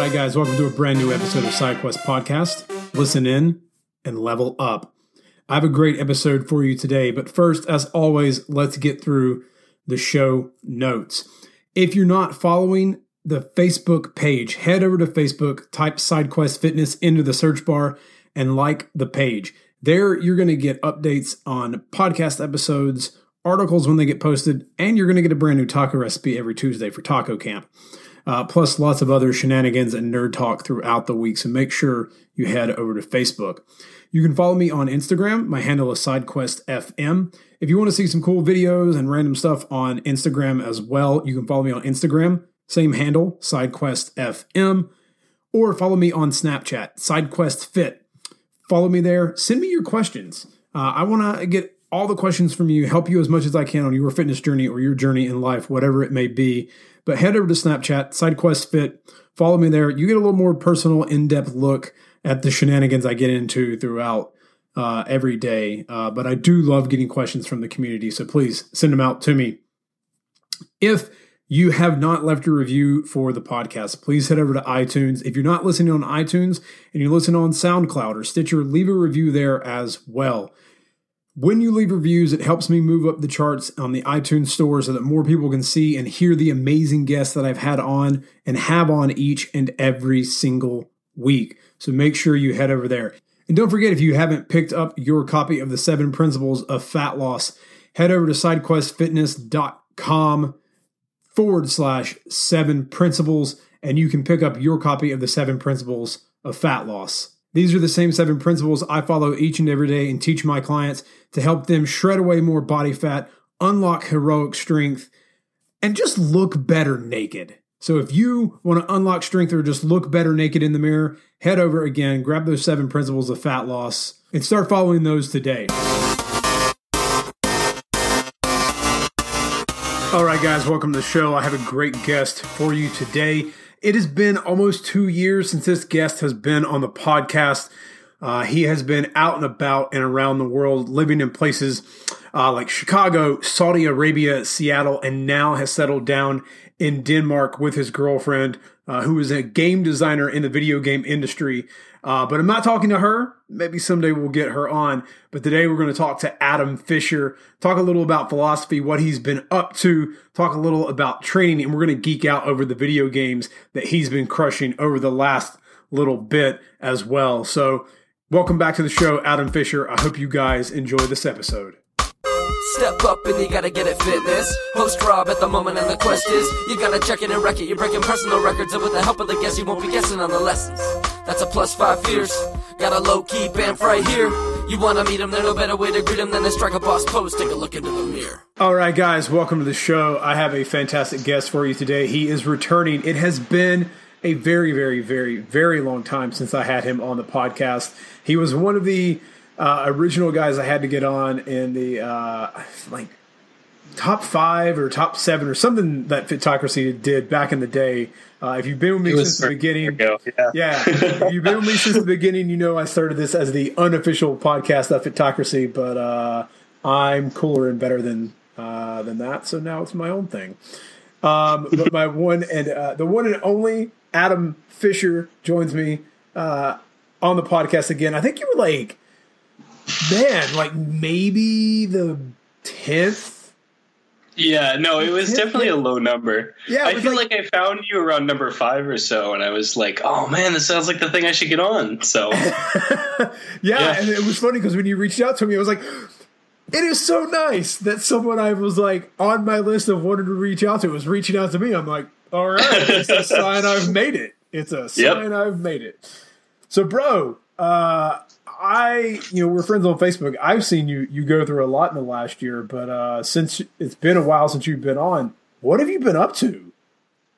right, guys, welcome to a brand new episode of SideQuest Podcast. Listen in and level up. I have a great episode for you today, but first, as always, let's get through the show notes. If you're not following the Facebook page, head over to Facebook, type SideQuest Fitness into the search bar, and like the page. There, you're going to get updates on podcast episodes, articles when they get posted, and you're going to get a brand new taco recipe every Tuesday for Taco Camp uh, plus lots of other shenanigans and nerd talk throughout the week. So make sure you head over to Facebook. You can follow me on Instagram. My handle is SideQuestFM. If you want to see some cool videos and random stuff on Instagram as well, you can follow me on Instagram. Same handle, SideQuestFM. Or follow me on Snapchat, SideQuestFit. Follow me there. Send me your questions. Uh, I want to get all the questions from you, help you as much as I can on your fitness journey or your journey in life, whatever it may be. But head over to Snapchat, SideQuest Fit. Follow me there. You get a little more personal, in depth look at the shenanigans I get into throughout uh, every day. Uh, but I do love getting questions from the community. So please send them out to me. If you have not left a review for the podcast, please head over to iTunes. If you're not listening on iTunes and you listen on SoundCloud or Stitcher, leave a review there as well. When you leave reviews, it helps me move up the charts on the iTunes store so that more people can see and hear the amazing guests that I've had on and have on each and every single week. So make sure you head over there. And don't forget, if you haven't picked up your copy of the seven principles of fat loss, head over to sidequestfitness.com forward slash seven principles, and you can pick up your copy of the seven principles of fat loss. These are the same seven principles I follow each and every day and teach my clients to help them shred away more body fat, unlock heroic strength, and just look better naked. So if you want to unlock strength or just look better naked in the mirror, head over again, grab those seven principles of fat loss, and start following those today. All right, guys, welcome to the show. I have a great guest for you today. It has been almost two years since this guest has been on the podcast. Uh, he has been out and about and around the world, living in places uh, like Chicago, Saudi Arabia, Seattle, and now has settled down in Denmark with his girlfriend, uh, who is a game designer in the video game industry. Uh, but I'm not talking to her. Maybe someday we'll get her on. But today we're going to talk to Adam Fisher, talk a little about philosophy, what he's been up to, talk a little about training, and we're going to geek out over the video games that he's been crushing over the last little bit as well. So, welcome back to the show, Adam Fisher. I hope you guys enjoy this episode. Step up and you gotta get it fitness. Host Rob at the moment and the quest is you gotta check it and wreck it. You're breaking personal records and with the help of the guests you won't be guessing on the lessons. That's a plus five fierce. Got a low key band right here. You wanna meet him, there's no better way to greet him than to strike a boss pose. Take a look into the mirror. All right, guys, welcome to the show. I have a fantastic guest for you today. He is returning. It has been a very, very, very, very long time since I had him on the podcast. He was one of the uh, original guys I had to get on in the uh, like top five or top seven or something that Fitocracy did back in the day. Uh, if you've been with me since the beginning, yeah, yeah if you've been with me since the beginning, you know I started this as the unofficial podcast of Fitocracy, but uh, I'm cooler and better than uh, than that, so now it's my own thing. Um, but my one and uh, the one and only Adam Fisher joins me uh, on the podcast again. I think you were like man, like maybe the tenth. Yeah, no, it was definitely a low number. Yeah, I feel like, like, I found you around number five or so, and I was like, "Oh man, this sounds like the thing I should get on." So, yeah, yeah, and it was funny because when you reached out to me, I was like, "It is so nice that someone I was like on my list of wanting to reach out to was reaching out to me." I'm like, "All right, it's a sign I've made it. It's a sign yep. I've made it." So, bro, uh, I, you know, we're friends on Facebook. I've seen you you go through a lot in the last year, but uh, since it's been a while since you've been on, what have you been up to?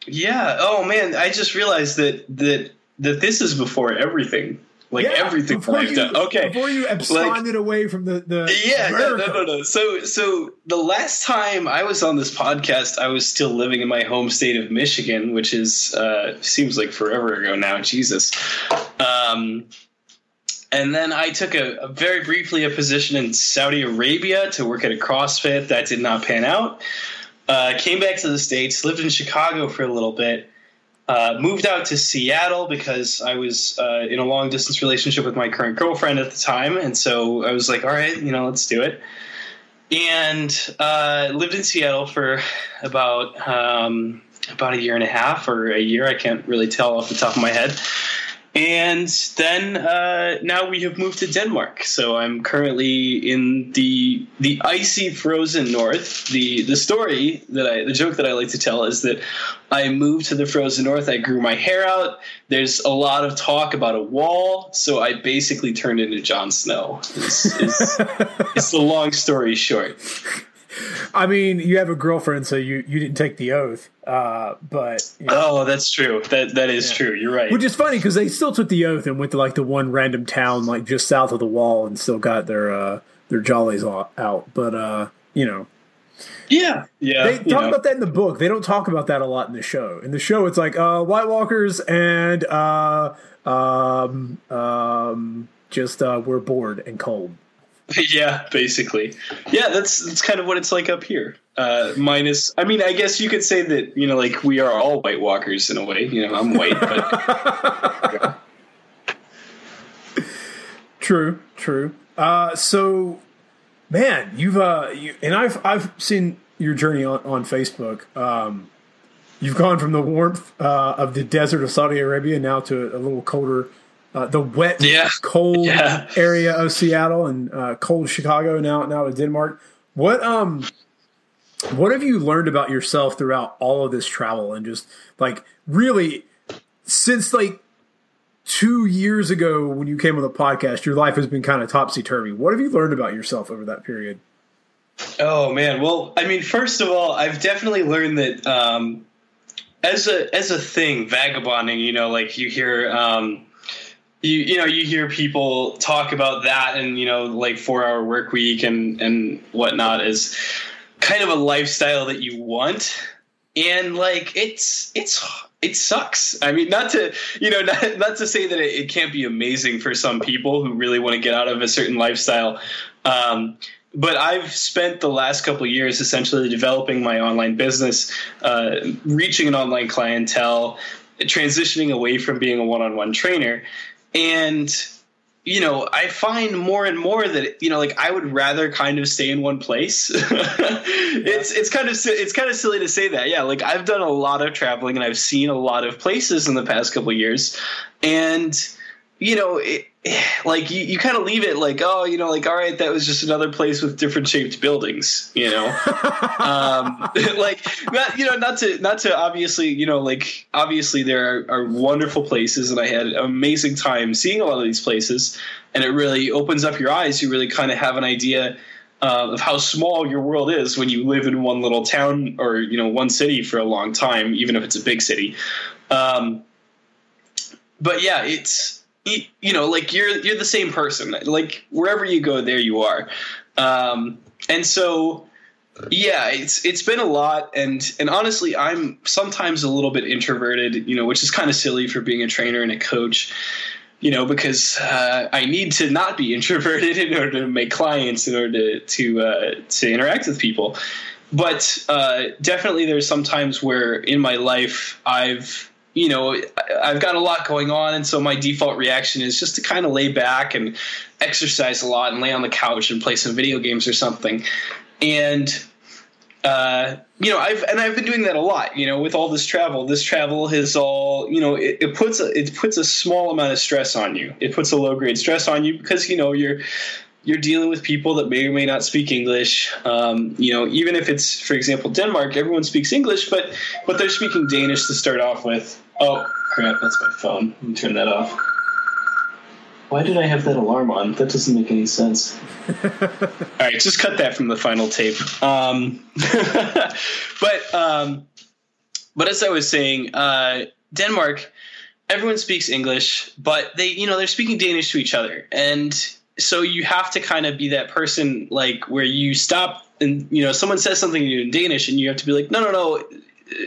Yeah. Oh man, I just realized that that that this is before everything. Like yeah, everything that I've you, done. Okay. Before you absconded like, away from the, the Yeah, no, no, no, no. So so the last time I was on this podcast, I was still living in my home state of Michigan, which is uh seems like forever ago now, Jesus. Um and then I took a, a, very briefly a position in Saudi Arabia to work at a CrossFit. That did not pan out. Uh, came back to the states, lived in Chicago for a little bit, uh, moved out to Seattle because I was uh, in a long distance relationship with my current girlfriend at the time, and so I was like, all right, you know, let's do it. And uh, lived in Seattle for about um, about a year and a half or a year. I can't really tell off the top of my head. And then uh, now we have moved to Denmark. So I'm currently in the the icy frozen north. The the story that I the joke that I like to tell is that I moved to the frozen north. I grew my hair out. There's a lot of talk about a wall, so I basically turned into Jon Snow. It's, it's, it's the long story short. I mean, you have a girlfriend, so you, you didn't take the oath. Uh, but you know. oh, that's true. That that is yeah. true. You're right. Which is funny because they still took the oath and went to like the one random town like just south of the wall and still got their uh, their jollies out. But uh, you know, yeah, yeah. They talk know. about that in the book. They don't talk about that a lot in the show. In the show, it's like uh, White Walkers and uh, um, um, just uh, we're bored and cold. yeah, basically. Yeah, that's that's kind of what it's like up here. Uh, minus, I mean, I guess you could say that you know, like we are all White Walkers in a way. You know, I'm white, but. True, true. Uh, so, man, you've uh, you, and I've I've seen your journey on on Facebook. Um, you've gone from the warmth uh, of the desert of Saudi Arabia now to a little colder uh, the wet, yeah. cold yeah. area of Seattle and uh, cold Chicago now now to Denmark. What um, what have you learned about yourself throughout all of this travel and just like really since like two years ago when you came on the podcast, your life has been kind of topsy turvy. What have you learned about yourself over that period? Oh man, well, I mean, first of all, I've definitely learned that um, as a as a thing, vagabonding. You know, like you hear. Um, you you know you hear people talk about that and you know like four hour work week and and whatnot is kind of a lifestyle that you want. And like it's it's it sucks. I mean not to you know not, not to say that it, it can't be amazing for some people who really want to get out of a certain lifestyle. Um, but I've spent the last couple years essentially developing my online business, uh, reaching an online clientele, transitioning away from being a one-on-one trainer, and you know, I find more and more that you know, like I would rather kind of stay in one place. it's it's kind of it's kind of silly to say that. Yeah, like I've done a lot of traveling and I've seen a lot of places in the past couple years, and you know, it, like you, you kind of leave it like, oh, you know, like all right, that was just another place with different shaped buildings, you know, um, like not you know not to not to obviously you know like obviously there are, are wonderful places, and I had an amazing time seeing a lot of these places, and it really opens up your eyes. You really kind of have an idea. Uh, of how small your world is when you live in one little town or you know one city for a long time, even if it's a big city. Um, but yeah, it's you know, like you're you're the same person. Like wherever you go, there you are. Um, and so, yeah, it's it's been a lot, and and honestly, I'm sometimes a little bit introverted. You know, which is kind of silly for being a trainer and a coach. You know, because uh, I need to not be introverted in order to make clients, in order to to, uh, to interact with people. But uh, definitely, there's some times where in my life I've you know, I've got a lot going on, and so my default reaction is just to kind of lay back and exercise a lot and lay on the couch and play some video games or something. And uh, you know, I've and I've been doing that a lot. You know, with all this travel, this travel has all you know. It, it puts a it puts a small amount of stress on you. It puts a low grade stress on you because you know you're you're dealing with people that may or may not speak English. Um, you know, even if it's, for example, Denmark, everyone speaks English, but but they're speaking Danish to start off with. Oh crap! That's my phone. Let me turn that off. Why did I have that alarm on? That doesn't make any sense. All right, just cut that from the final tape. Um, but um, but as I was saying, uh, Denmark, everyone speaks English, but they you know they're speaking Danish to each other, and so you have to kind of be that person like where you stop and you know someone says something to you in Danish and you have to be like no no no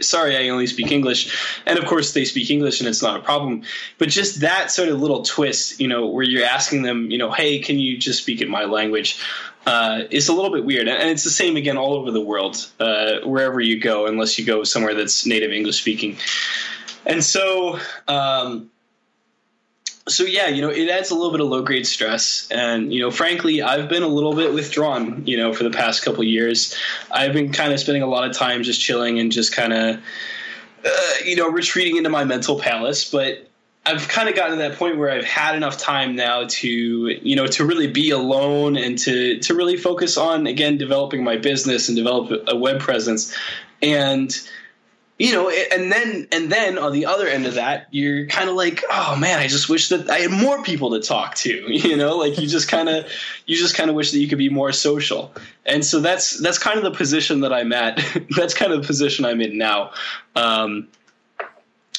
sorry I only speak English. And of course they speak English and it's not a problem. But just that sort of little twist you know where you're asking them you know hey can you just speak in my language? Uh, is a little bit weird. And it's the same again all over the world uh, wherever you go unless you go somewhere that's native English speaking. And so um, so yeah, you know, it adds a little bit of low grade stress, and you know, frankly, I've been a little bit withdrawn, you know, for the past couple years. I've been kind of spending a lot of time just chilling and just kind of, uh, you know, retreating into my mental palace. But I've kind of gotten to that point where I've had enough time now to, you know, to really be alone and to to really focus on again developing my business and develop a web presence, and you know and then and then on the other end of that you're kind of like oh man i just wish that i had more people to talk to you know? Like you just kind of you just kind of wish that you could be more social. And so that's that's kind of the position that i'm at. That's kind of the position i'm in now. Um,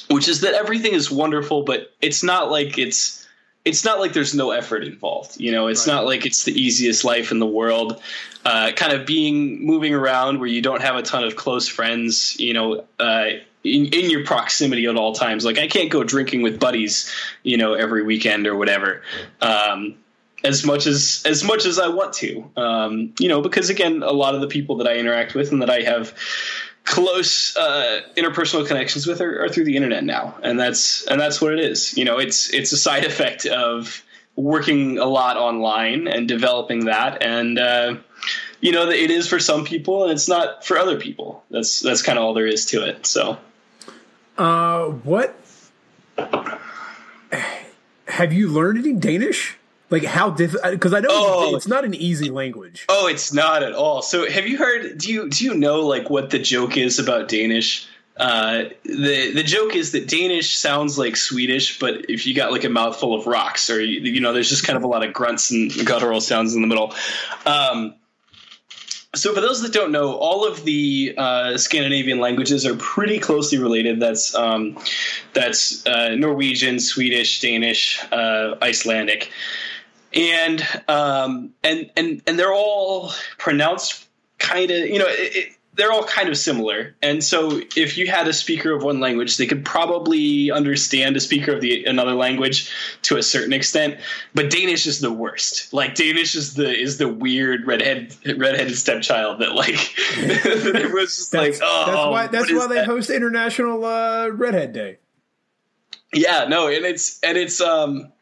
which is that everything is wonderful but it's not like it's it's not like there's no effort involved. You know, it's right. not like it's the easiest life in the world. Uh, kind of being moving around where you don't have a ton of close friends. You know, uh, in, in, your proximity at all times. Like I can't go drinking with buddies. You know, every weekend or whatever. Um, as much as as much as I want to, um, you know, because again, a lot of the people that I interact with and that I have close uh, interpersonal connections with are, are, through the internet now, and that's and that's what it is. You know, it's it's a side effect of working a lot online and developing that, and uh, you know, it is for some people, and it's not for other people. That's that's kind of all there is to it. So, uh, what have you learned any Danish? Like how difficult? Because I know oh, it's not an easy language. Oh, it's not at all. So, have you heard? Do you do you know like what the joke is about Danish? Uh, the the joke is that Danish sounds like Swedish, but if you got like a mouthful of rocks, or you, you know, there's just kind of a lot of grunts and guttural sounds in the middle. Um, so, for those that don't know, all of the uh, Scandinavian languages are pretty closely related. That's um, that's uh, Norwegian, Swedish, Danish, uh, Icelandic and um, and and and they're all pronounced kind of you know it, it, they're all kind of similar. And so if you had a speaker of one language they could probably understand a speaker of the another language to a certain extent. But danish is the worst. Like danish is the is the weird redhead redheaded stepchild that like it was just that's, like oh that's why that's why they that? host international uh, redhead day. Yeah no and it's and it's um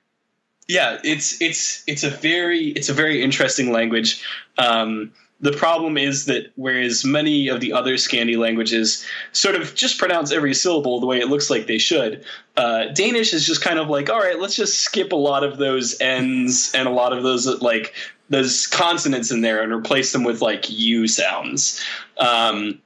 yeah, it's it's it's a very it's a very interesting language. Um, the problem is that whereas many of the other Scandi languages sort of just pronounce every syllable the way it looks like they should, uh, Danish is just kind of like, all right, let's just skip a lot of those ends and a lot of those like those consonants in there and replace them with like U sounds, um,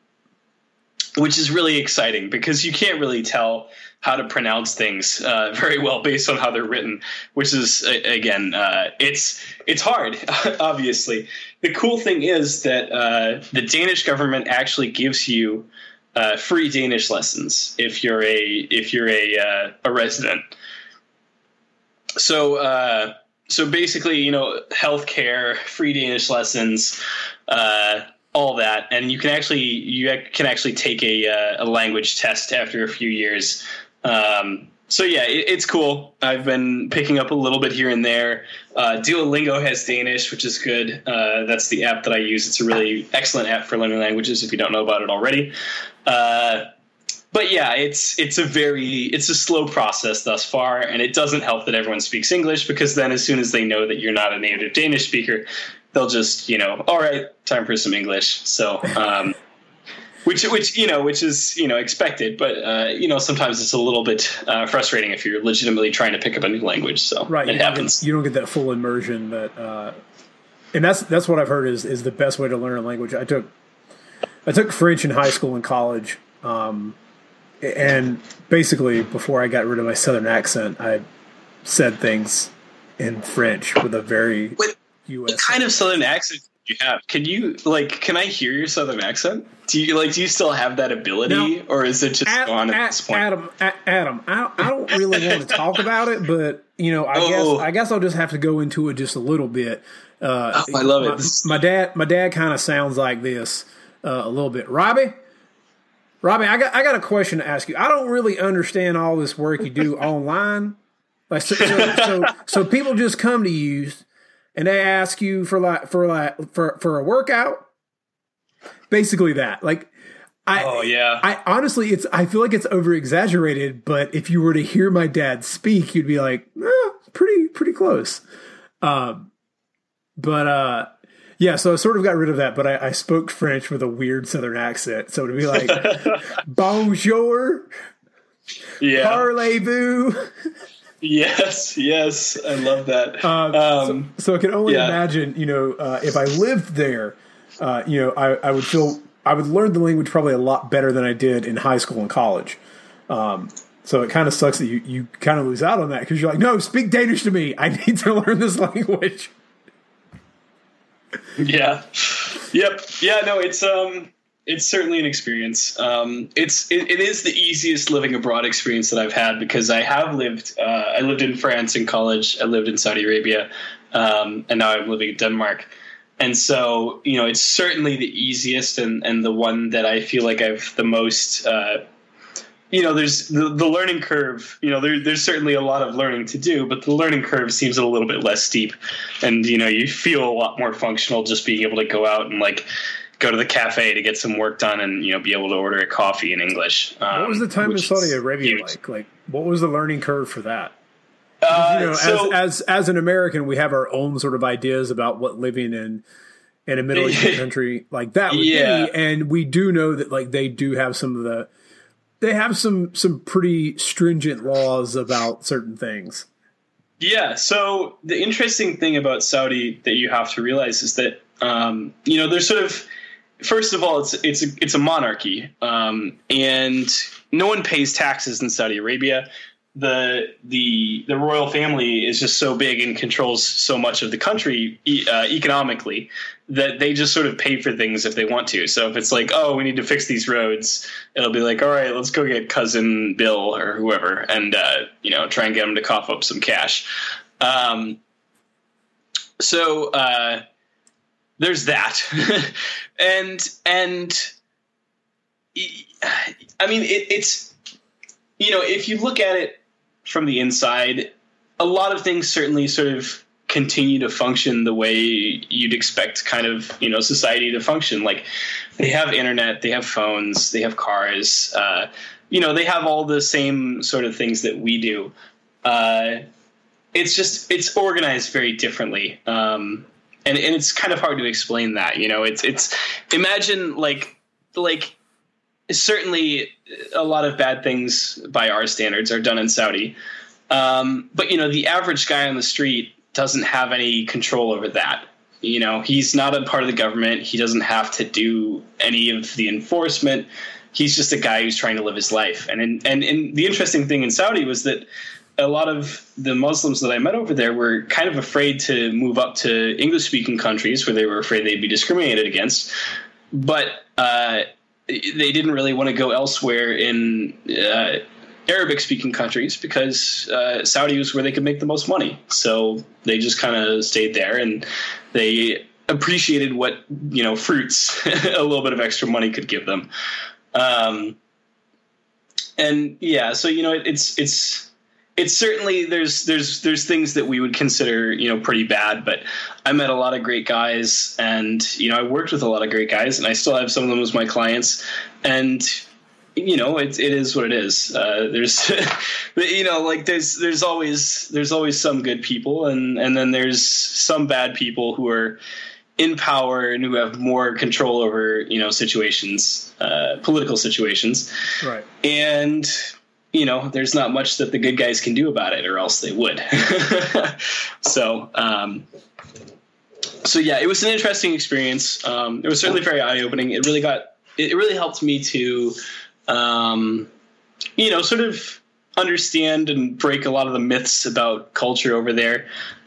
which is really exciting because you can't really tell how to pronounce things uh, very well based on how they're written, which is again, uh, it's it's hard. obviously, the cool thing is that uh, the Danish government actually gives you uh, free Danish lessons if you're a if you're a uh, a resident. So uh, so basically, you know, healthcare, free Danish lessons all that, and you can actually you can actually take a, a language test after a few years um, so yeah, it, it's cool. I've been picking up a little bit here and there. Uh, Duolingo has Danish, which is good. Uh, that's the app that I use. It's a really excellent app for learning languages. If you don't know about it already, uh, but yeah, it's it's a very it's a slow process thus far, and it doesn't help that everyone speaks English because then as soon as they know that you're not a native Danish speaker, they'll just you know, all right, time for some English. So. Um, which which you know which is you know expected but uh, you know sometimes it's a little bit uh, frustrating if you're legitimately trying to pick up a new language so right it you happens get, you don't get that full immersion that uh, and that's that's what I've heard is is the best way to learn a language. I took I took French in high school and college um, and basically before I got rid of my southern accent I said things in French with a very what, US what kind of southern accent you have. Can you like? Can I hear your southern accent? Do you like? Do you still have that ability, now, or is it just Ad, gone at, at this point? Adam, Adam, I, I don't really want to talk about it, but you know, I oh. guess I guess I'll just have to go into it just a little bit. Uh, oh, I love my, it. My dad, my dad kind of sounds like this uh, a little bit. Robbie, Robbie, I got I got a question to ask you. I don't really understand all this work you do online. Like so, so, so, so people just come to you and they ask you for like for like for for a workout basically that like I, oh yeah. I honestly, it's. I feel like it's over exaggerated. But if you were to hear my dad speak, you'd be like, eh, pretty, pretty close. Um, but uh, yeah. So I sort of got rid of that. But I, I spoke French with a weird Southern accent, so it'd be like, bonjour, yeah. parlez-vous. Yes, yes, I love that. Um, Um, so, so I can only yeah. imagine, you know, uh, if I lived there, uh, you know, I, I would feel I would learn the language probably a lot better than I did in high school and college. Um, so it kind of sucks that you, you kind of lose out on that because you're like, no, speak Danish to me. I need to learn this language. yeah, yep, yeah. No, it's um, it's certainly an experience. Um, it's it, it is the easiest living abroad experience that I've had because I have lived. Uh, I lived in France in college. I lived in Saudi Arabia, um, and now I'm living in Denmark. And so, you know, it's certainly the easiest and, and the one that I feel like I've the most uh, you know, there's the, the learning curve. You know, there, there's certainly a lot of learning to do, but the learning curve seems a little bit less steep, and you know, you feel a lot more functional just being able to go out and like go to the cafe to get some work done, and you know, be able to order a coffee in English. Um, What was the time in Saudi Arabia huge. like? Like, what was the learning curve for that? Uh, You know, so, as as as an American, we have our own sort of ideas about what living in in a Middle Eastern country like that would Yeah. be, and we do know that like they do have some of the they have some some pretty stringent laws about certain things. Yeah. So the interesting thing about Saudi that you have to realize is that um, you know there's sort of first of all it's it's a, it's a monarchy um, and no one pays taxes in Saudi Arabia. The the the royal family is just so big and controls so much of the country uh, economically that they just sort of pay for things if they want to. So if it's like, oh, we need to fix these roads, it'll be like, all right, let's go get cousin Bill or whoever, and uh, you know, try and get him to cough up some cash. Um, so uh, there's that, and and I mean, it, it's you know, if you look at it from the inside, a lot of things certainly sort of continue to function the way you'd expect kind of you know society to function. Like they have internet they have phones they have cars uh, you know they have all the same sort of things that we do. Uh, it's just it's organized very differently. Um, and, and it's kind of hard to explain that you know it's it's imagine like like certainly a lot of bad things by our standards are done in saudi um, but you know the average guy on the street doesn't have any control over that. You know, he's not a part of the government. He doesn't have to do any of the enforcement. He's just a guy who's trying to live his life. And in, and and the interesting thing in Saudi was that a lot of the Muslims that I met over there were kind of afraid to move up to English speaking countries where they were afraid they'd be discriminated against. But uh, they didn't really want to go elsewhere in uh, Arabic speaking countries because uh, Saudi was where they could make the most money. So they just kind of stayed there and they appreciated what, you know, fruits a little bit of extra money could give them. Um, and yeah, so, you know, it, it's, it's, it's certainly there's there's there's things that we would consider you know pretty bad, but I met a lot of great guys, and you know I worked with a lot of great guys, and I still have some of them as my clients, and you know it, it is what it is. Uh, there's you know like there's there's always there's always some good people and and then there's some bad people who are in power and who have more control over you know situations uh, political situations. Right. and you know there's not much that the good guys can do about it or else they would. So um so yeah it was an interesting experience. Um it was certainly very eye-opening. It really got it really helped me to um, you know, sort of understand and break a lot of the myths about culture over there.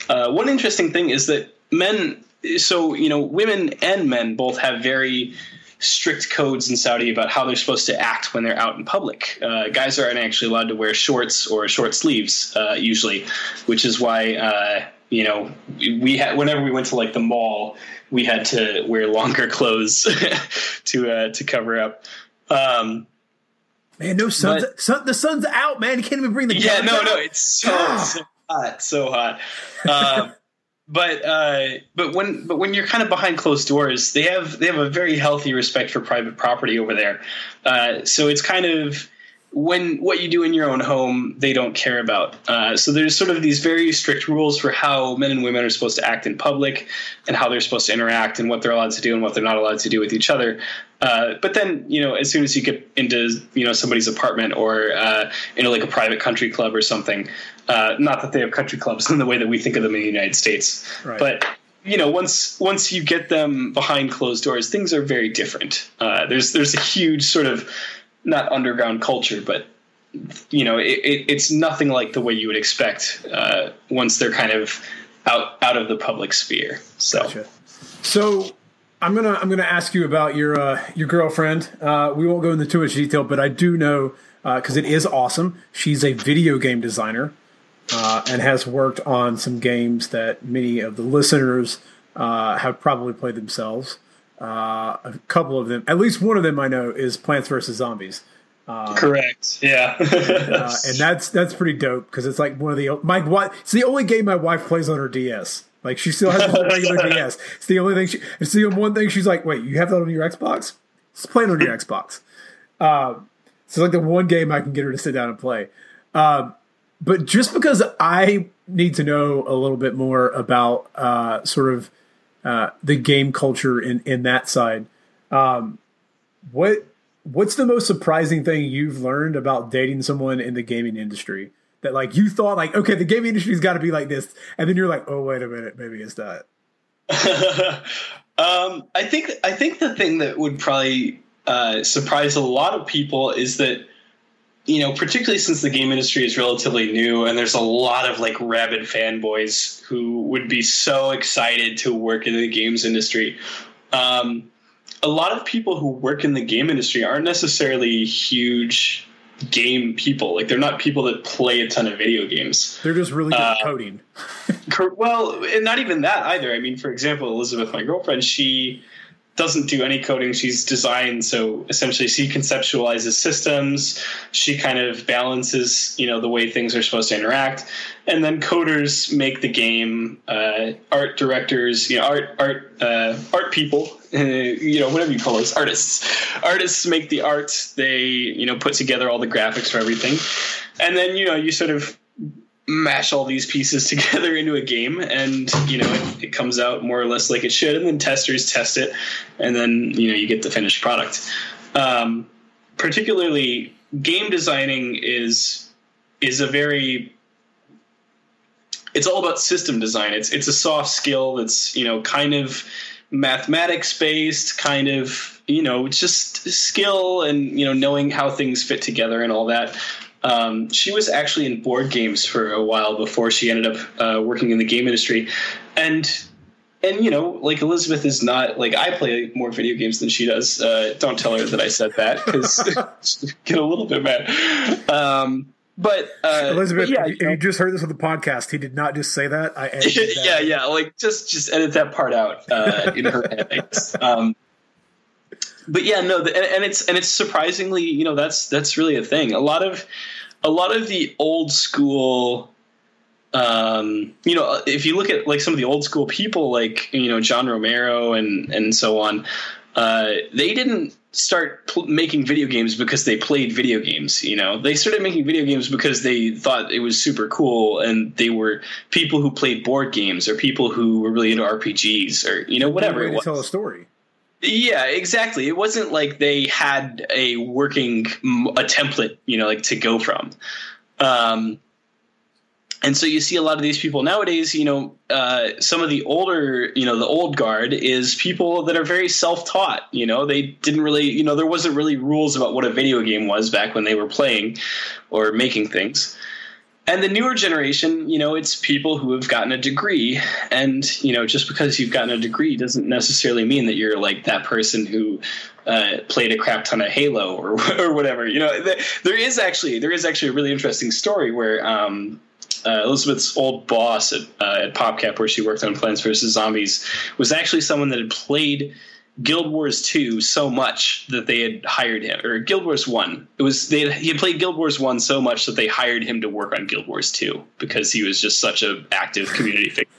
Uh, one interesting thing is that men, so, you know, women and men both have very strict codes in Saudi about how they're supposed to act when they're out in public. Uh, guys aren't actually allowed to wear shorts or short sleeves, uh, usually, which is why, uh, you know, we had, whenever we went to like the mall, we had to wear longer clothes to, uh, to cover up. Um, Man, no sun's But- sun, the sun's out, man. You can't even bring the yeah, no, out. no, it's so, Ah. so hot, so hot. Um, but uh, but when but when you're kind of behind closed doors, they have they have a very healthy respect for private property over there. Uh, so it's kind of when what you do in your own home, they don't care about. Uh, so there's sort of these very strict rules for how men and women are supposed to act in public, and how they're supposed to interact, and what they're allowed to do and what they're not allowed to do with each other. Uh, but then, you know, as soon as you get into you know somebody's apartment or uh, into like a private country club or something, uh, not that they have country clubs in the way that we think of them in the United States, right. but you know, once once you get them behind closed doors, things are very different. Uh, there's there's a huge sort of not underground culture, but you know, it, it, it's nothing like the way you would expect uh, once they're kind of out out of the public sphere. So, gotcha. so I'm gonna I'm gonna ask you about your uh, your girlfriend. Uh, we won't go into too much detail, but I do know because uh, it is awesome. She's a video game designer uh, and has worked on some games that many of the listeners uh, have probably played themselves. Uh, a couple of them, at least one of them, I know is Plants vs Zombies. Correct. Yeah, and that's that's pretty dope because it's like one of the my it's the only game my wife plays on her DS. Like she still has a regular DS. It's the only thing she. It's the one thing she's like, wait, you have that on your Xbox? Let's play it on your Xbox. Uh, so it's like the one game I can get her to sit down and play. Uh, but just because I need to know a little bit more about uh, sort of uh, the game culture in in that side, um, what what's the most surprising thing you've learned about dating someone in the gaming industry? that like you thought like okay the gaming industry's got to be like this and then you're like oh wait a minute maybe it's not um, i think i think the thing that would probably uh, surprise a lot of people is that you know particularly since the game industry is relatively new and there's a lot of like rabid fanboys who would be so excited to work in the games industry um, a lot of people who work in the game industry aren't necessarily huge game people. Like they're not people that play a ton of video games. They're just really good uh, at coding. well, and not even that either. I mean, for example, Elizabeth, my girlfriend, she doesn't do any coding. She's designed, so essentially she conceptualizes systems. She kind of balances, you know, the way things are supposed to interact, and then coders make the game. Uh, art directors, you know, art art uh, art people, uh, you know, whatever you call those artists. Artists make the art. They, you know, put together all the graphics for everything, and then you know you sort of mash all these pieces together into a game and you know it, it, comes out more or less like it should and then testers test it and then you know you get the finished product. Um, particularly game designing is is a very it's all about system design. It's it's a soft skill that's you know kind of mathematics based kind of you know just skill and you know knowing how things fit together and all that um, she was actually in board games for a while before she ended up uh, working in the game industry, and and you know, like Elizabeth is not like I play more video games than she does. Uh, don't tell her that I said that because get a little bit mad. Um, but uh, Elizabeth, but yeah, you, you, just heard this on the podcast. He did not just say that. I that. yeah, yeah. Like just just edit that part out uh, in her head. Um, but yeah, no, the, and, and it's and it's surprisingly, you know, that's that's really a thing. A lot of a lot of the old school um, you know, if you look at like some of the old school people, like you know John Romero and and so on, uh, they didn't start pl- making video games because they played video games. You know, they started making video games because they thought it was super cool, and they were people who played board games or people who were really into RPGs or you know whatever it was. Tell a story. Yeah, exactly. It wasn't like they had a working a template, you know, like to go from. Um, and so you see a lot of these people nowadays. You know, uh, some of the older, you know, the old guard is people that are very self-taught. You know, they didn't really, you know, there wasn't really rules about what a video game was back when they were playing or making things and the newer generation, you know, it's people who have gotten a degree. And, you know, just because you've gotten a degree doesn't necessarily mean that you're like that person who uh, played a crap ton of Halo or, or whatever. You know, there is actually there is actually a really interesting story where um, uh, Elizabeth's old boss at, uh, at PopCap, where she worked on Plants vs Zombies, was actually someone that had played Guild Wars 2 so much that they had hired him, or Guild Wars 1. It was they he had played Guild Wars 1 so much that they hired him to work on Guild Wars 2 because he was just such an active community figure.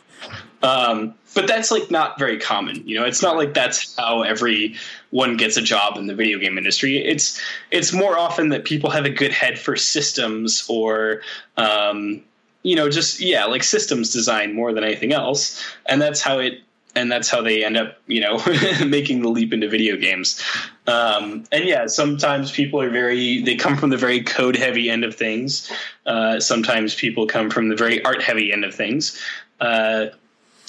Um, but that's like not very common. You know, it's not like that's how everyone gets a job in the video game industry. It's it's more often that people have a good head for systems or um, you know just yeah like systems design more than anything else, and that's how it and that's how they end up you know making the leap into video games. Um, and yeah, sometimes people are very they come from the very code heavy end of things. Uh, sometimes people come from the very art heavy end of things. Uh,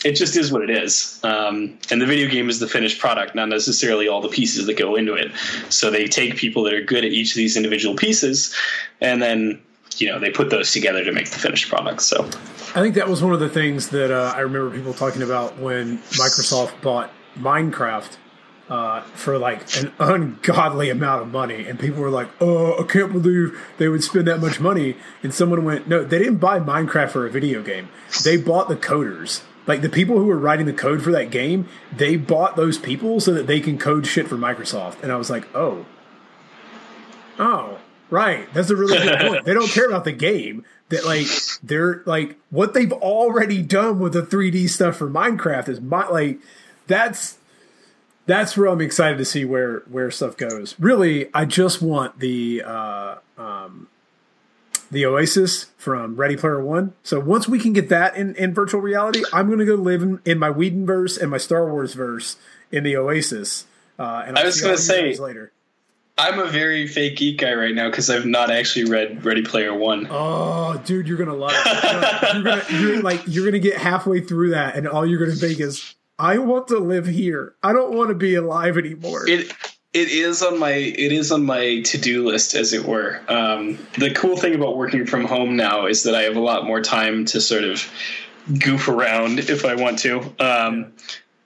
it just is what it is. Um, and the video game is the finished product, not necessarily all the pieces that go into it. So they take people that are good at each of these individual pieces, and then you know they put those together to make the finished product. So I think that was one of the things that uh, I remember people talking about when Microsoft bought Minecraft. Uh, for like an ungodly amount of money, and people were like, "Oh, I can't believe they would spend that much money." And someone went, "No, they didn't buy Minecraft for a video game. They bought the coders. Like the people who were writing the code for that game, they bought those people so that they can code shit for Microsoft." And I was like, "Oh, oh, right. That's a really good point. They don't care about the game. That like they're like what they've already done with the 3D stuff for Minecraft is my like that's." That's where I'm excited to see where where stuff goes. Really, I just want the uh, um, the Oasis from Ready Player One. So once we can get that in, in virtual reality, I'm going to go live in, in my Whedon verse and my Star Wars verse in the Oasis. Uh, and I'll i was going to say later. I'm a very fake geek guy right now because I've not actually read Ready Player One. Oh, dude, you're gonna love it. you're gonna, you're like you're gonna get halfway through that, and all you're gonna think is, "I want to live here. I don't want to be alive anymore." It it is on my it is on my to do list, as it were. Um, the cool thing about working from home now is that I have a lot more time to sort of goof around if I want to. Um,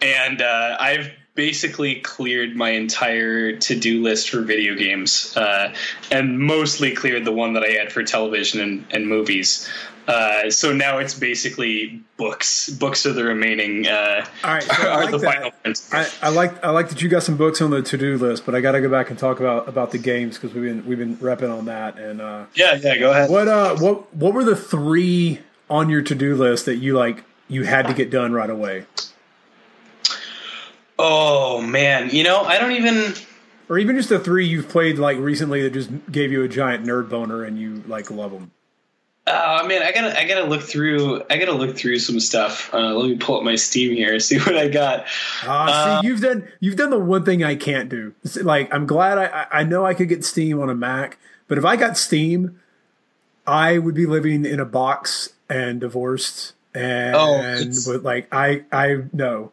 and uh, I've basically cleared my entire to-do list for video games uh, and mostly cleared the one that i had for television and, and movies uh, so now it's basically books. Books are the remaining. Uh, All right, so are like the that. final. I, I, like I like that you got some books on the to do list, but I got to go back and talk about about the games because we've been we've been repping on that. And uh, yeah, yeah, go ahead. What uh, what what were the three on your to do list that you like you had to get done right away? Oh man, you know I don't even. Or even just the three you've played like recently that just gave you a giant nerd boner and you like love them. Oh man, I gotta I gotta look through I gotta look through some stuff. Uh, let me pull up my Steam here, see what I got. Uh, uh, see, you've done you've done the one thing I can't do. like I'm glad I I know I could get Steam on a Mac, but if I got Steam, I would be living in a box and divorced and oh, with like I I know.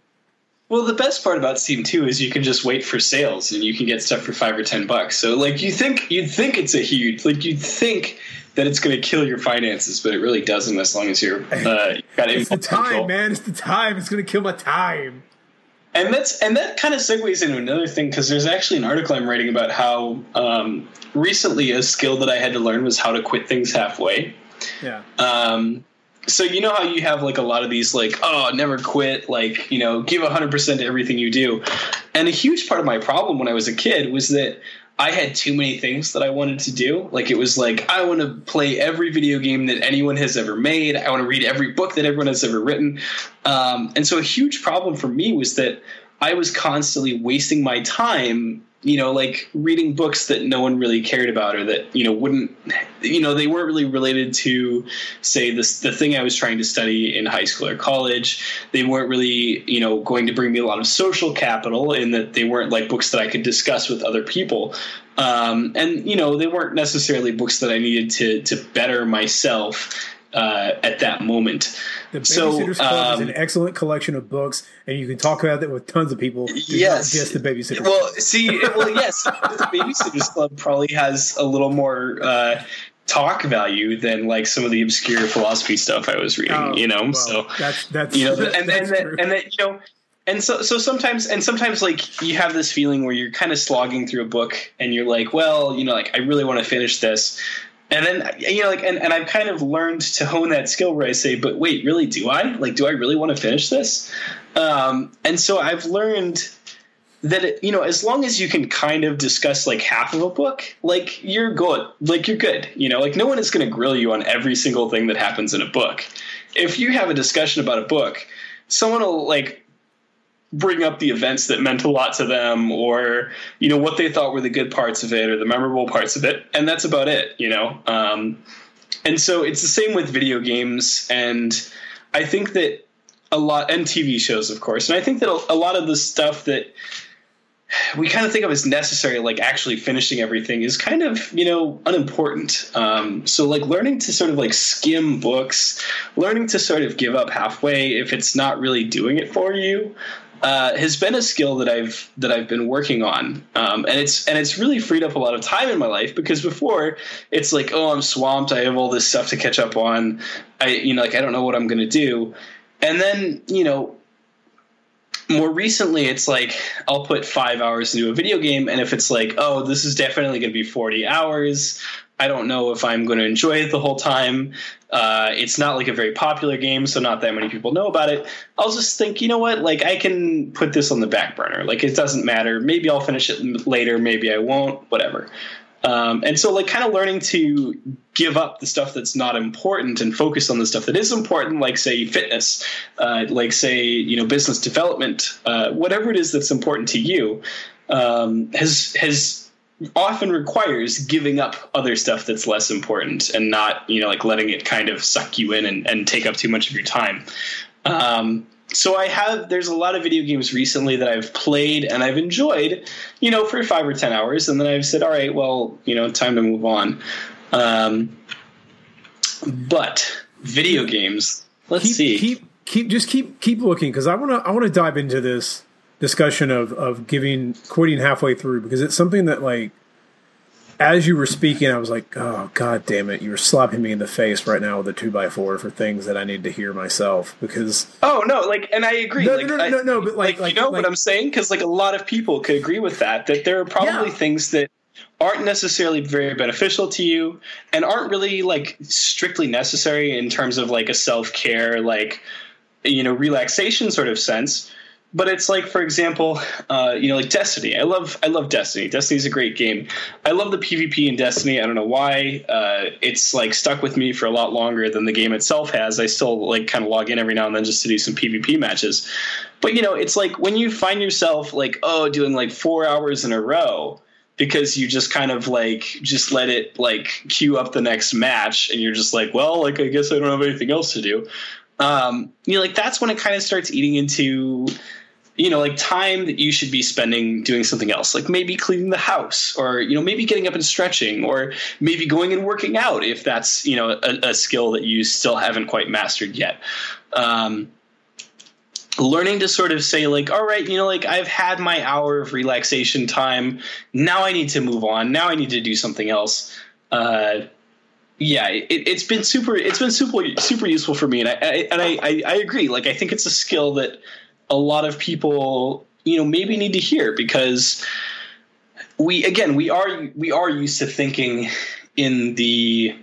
Well, the best part about Steam too is you can just wait for sales and you can get stuff for five or ten bucks. So like you think you'd think it's a huge like you'd think that it's going to kill your finances, but it really doesn't as long as you're uh, got It's the time, control. man. It's the time. It's going to kill my time. And that's and that kind of segues into another thing because there's actually an article I'm writing about how um, recently a skill that I had to learn was how to quit things halfway. Yeah. Um, so you know how you have like a lot of these like oh never quit like you know give 100% to everything you do and a huge part of my problem when i was a kid was that I had too many things that I wanted to do. Like it was like I want to play every video game that anyone has ever made. I want to read every book that everyone has ever written. Um, and so a huge problem for me was that I was constantly wasting my time you know, like reading books that no one really cared about or that, you know, wouldn't, you know, they weren't really related to, say, this, the thing I was trying to study in high school or college. They weren't really, you know, going to bring me a lot of social capital in that they weren't like books that I could discuss with other people. Um, and, you know, they weren't necessarily books that I needed to, to better myself uh, at that moment. The Babysitter's so, Club um, is an excellent collection of books, and you can talk about that with tons of people. Yes, just the Babysitter. Well, see, well, yes, the Babysitter's Club probably has a little more. Uh, talk value than like some of the obscure philosophy stuff I was reading, oh, you know. Well, so that's that's you know, and and that, and that you know, and so so sometimes and sometimes like you have this feeling where you're kind of slogging through a book and you're like, well, you know, like I really want to finish this, and then you know like and, and i've kind of learned to hone that skill where i say but wait really do i? Like do i really want to finish this? Um, and so i've learned that it, you know as long as you can kind of discuss like half of a book like you're good like you're good you know like no one is going to grill you on every single thing that happens in a book. If you have a discussion about a book someone will like bring up the events that meant a lot to them or you know what they thought were the good parts of it or the memorable parts of it. And that's about it you know? Um, and so it's the same with video games. And i think that a lot and tv shows of course. And i think that a lot of the stuff that we kind of think of as necessary, like actually finishing everything, is kind of you know unimportant. Um, so like learning to sort of like skim books, learning to sort of give up halfway if it's not really doing it for you, uh, has been a skill that I've that I've been working on, um, and it's and it's really freed up a lot of time in my life because before it's like oh I'm swamped, I have all this stuff to catch up on, I you know like I don't know what I'm to do, and then you know more recently it's like i'll put five hours into a video game and if it's like oh this is definitely going to be 40 hours i don't know if i'm going to enjoy it the whole time. Uh, it's not like a very popular game so not that many people know about it. I'll just think you know what? Like i can put this on the back burner. Like it doesn't matter. Maybe i'll finish it later. Maybe i won't. Whatever. Um, and so, like, kind of learning to give up the stuff that's not important and focus on the stuff that is important, like, say, fitness, uh, like, say, you know, business development, uh, whatever it is that's important to you, um, has has often requires giving up other stuff that's less important and not, you know, like letting it kind of suck you in and, and take up too much of your time. Um, so I have there's a lot of video games recently that I've played and I've enjoyed, you know, for five or ten hours, and then I've said, all right, well, you know, time to move on. Um, but video games, let's keep, see. Keep keep just keep keep looking because I want to I want to dive into this discussion of of giving quitting halfway through because it's something that like as you were speaking, I was like, "Oh God damn it! You're slapping me in the face right now with a two by four for things that I need to hear myself." Because oh no, like, and I agree. No, like, no, no, no, no, but like, like, you know like, what I'm saying? Because like a lot of people could agree with that. That there are probably Yeah. things that aren't necessarily very beneficial to you and aren't really like strictly necessary in terms of like a self care, like you know, relaxation sort of sense. But it's like, for example, uh, you know, like Destiny. I love, I love Destiny. Destiny's a great game. I love the PvP in Destiny. I don't know why. Uh, it's like stuck with me for a lot longer than the game itself has. I still like kind of log in every now and then just to do some PvP matches. But you know, it's like when you find yourself like, oh, doing like four hours in a row because you just kind of like just let it like queue up the next match, and you're just like, well, like I guess I don't have anything else to do. Um, you know, like that's when it kind of starts eating into you know, like time that you should be spending doing something else, like maybe cleaning the house, or you know, maybe getting up and stretching, or maybe going and working out if that's you know a, a skill that you still haven't quite mastered yet. Um, learning to sort of say like, all right, you know, like I've had my hour of relaxation time. Now I need to move on. Now I need to do something else. Uh, yeah, it, it's been super. It's been super super useful for me, and I, I and I, I I agree. Like I think it's a skill that a lot of people you know maybe need to hear because we again we are we are used to thinking in the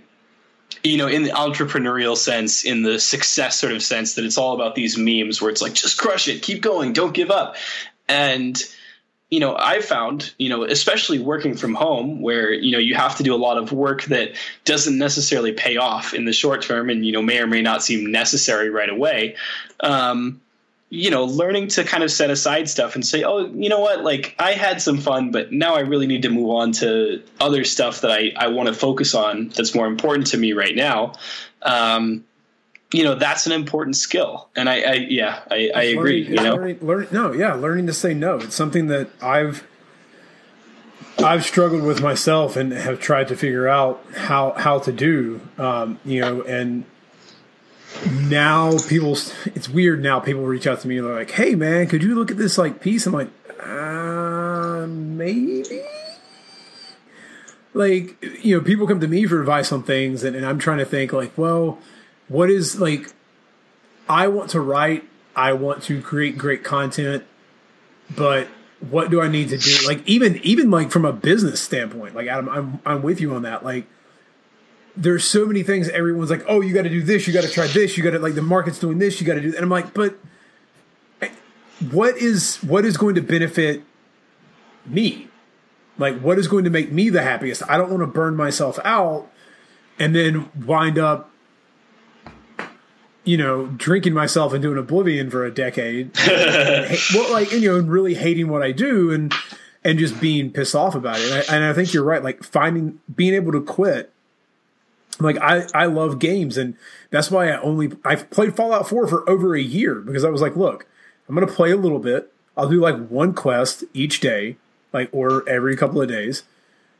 you know in the entrepreneurial sense in the success sort of sense that it's all about these memes where it's like just crush it keep going don't give up. And you know i found you know especially working from home where you know you have to do a lot of work that doesn't necessarily pay off in the short term and you know may or may not seem necessary right away um, you know, learning to kind of set aside stuff and say, oh, you know what, like I had some fun, but now I really need to move on to other stuff that I, I want to focus on that's more important to me right now. Um, you know, that's an important skill. And I, I yeah, I, I agree, learning, you know. learning, learning, no, yeah, learning to say no. It's something that I've I've struggled with myself and have tried to figure out how how to do. Um, you know, and now people it's weird now people reach out to me and they're like hey man could you look at this like piece? I'm like uh maybe? Like you know people come to me for advice on things and, and i'm trying to think like well what is like i want to write i want to create great content but what do i need to do? Like even even like from a business standpoint like adam i'm, I'm with you on that. Like there's so many things everyone's like, oh, you got to do this, you got to try this, you got to like the market's doing this, you got to do. And I'm like, but eh, what is what is going to benefit me? Like, what is going to make me the happiest? I don't want to burn myself out and then wind up you know, drinking myself into an oblivion for a decade. well, like, and, you know, really hating what I do and and just being pissed off about it. And I, and I think you're right. Like finding being able to quit. Like I I love games and that's why I only I've played Fallout 4 for over a year because I was like, look, I'm gonna play a little bit. I'll do like one quest each day, like or every couple of days.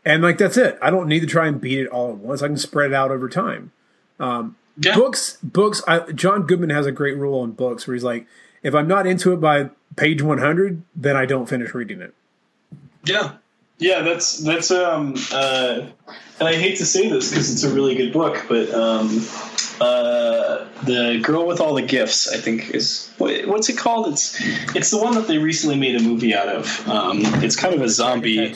And like that's it. I don't need to try and beat it all at once. I can spread it out over time. Um, yeah. Books, books. I, John Goodman has a great rule on books where he's like, if I'm not into it by page 100, then I don't finish reading it. Yeah, yeah. That's that's um. Uh, and I hate to say this because it's a really good book, but um, uh, the girl with all the gifts, I think, is what's it called? It's it's the one that they recently made a movie out of. Um, it's kind of a zombie.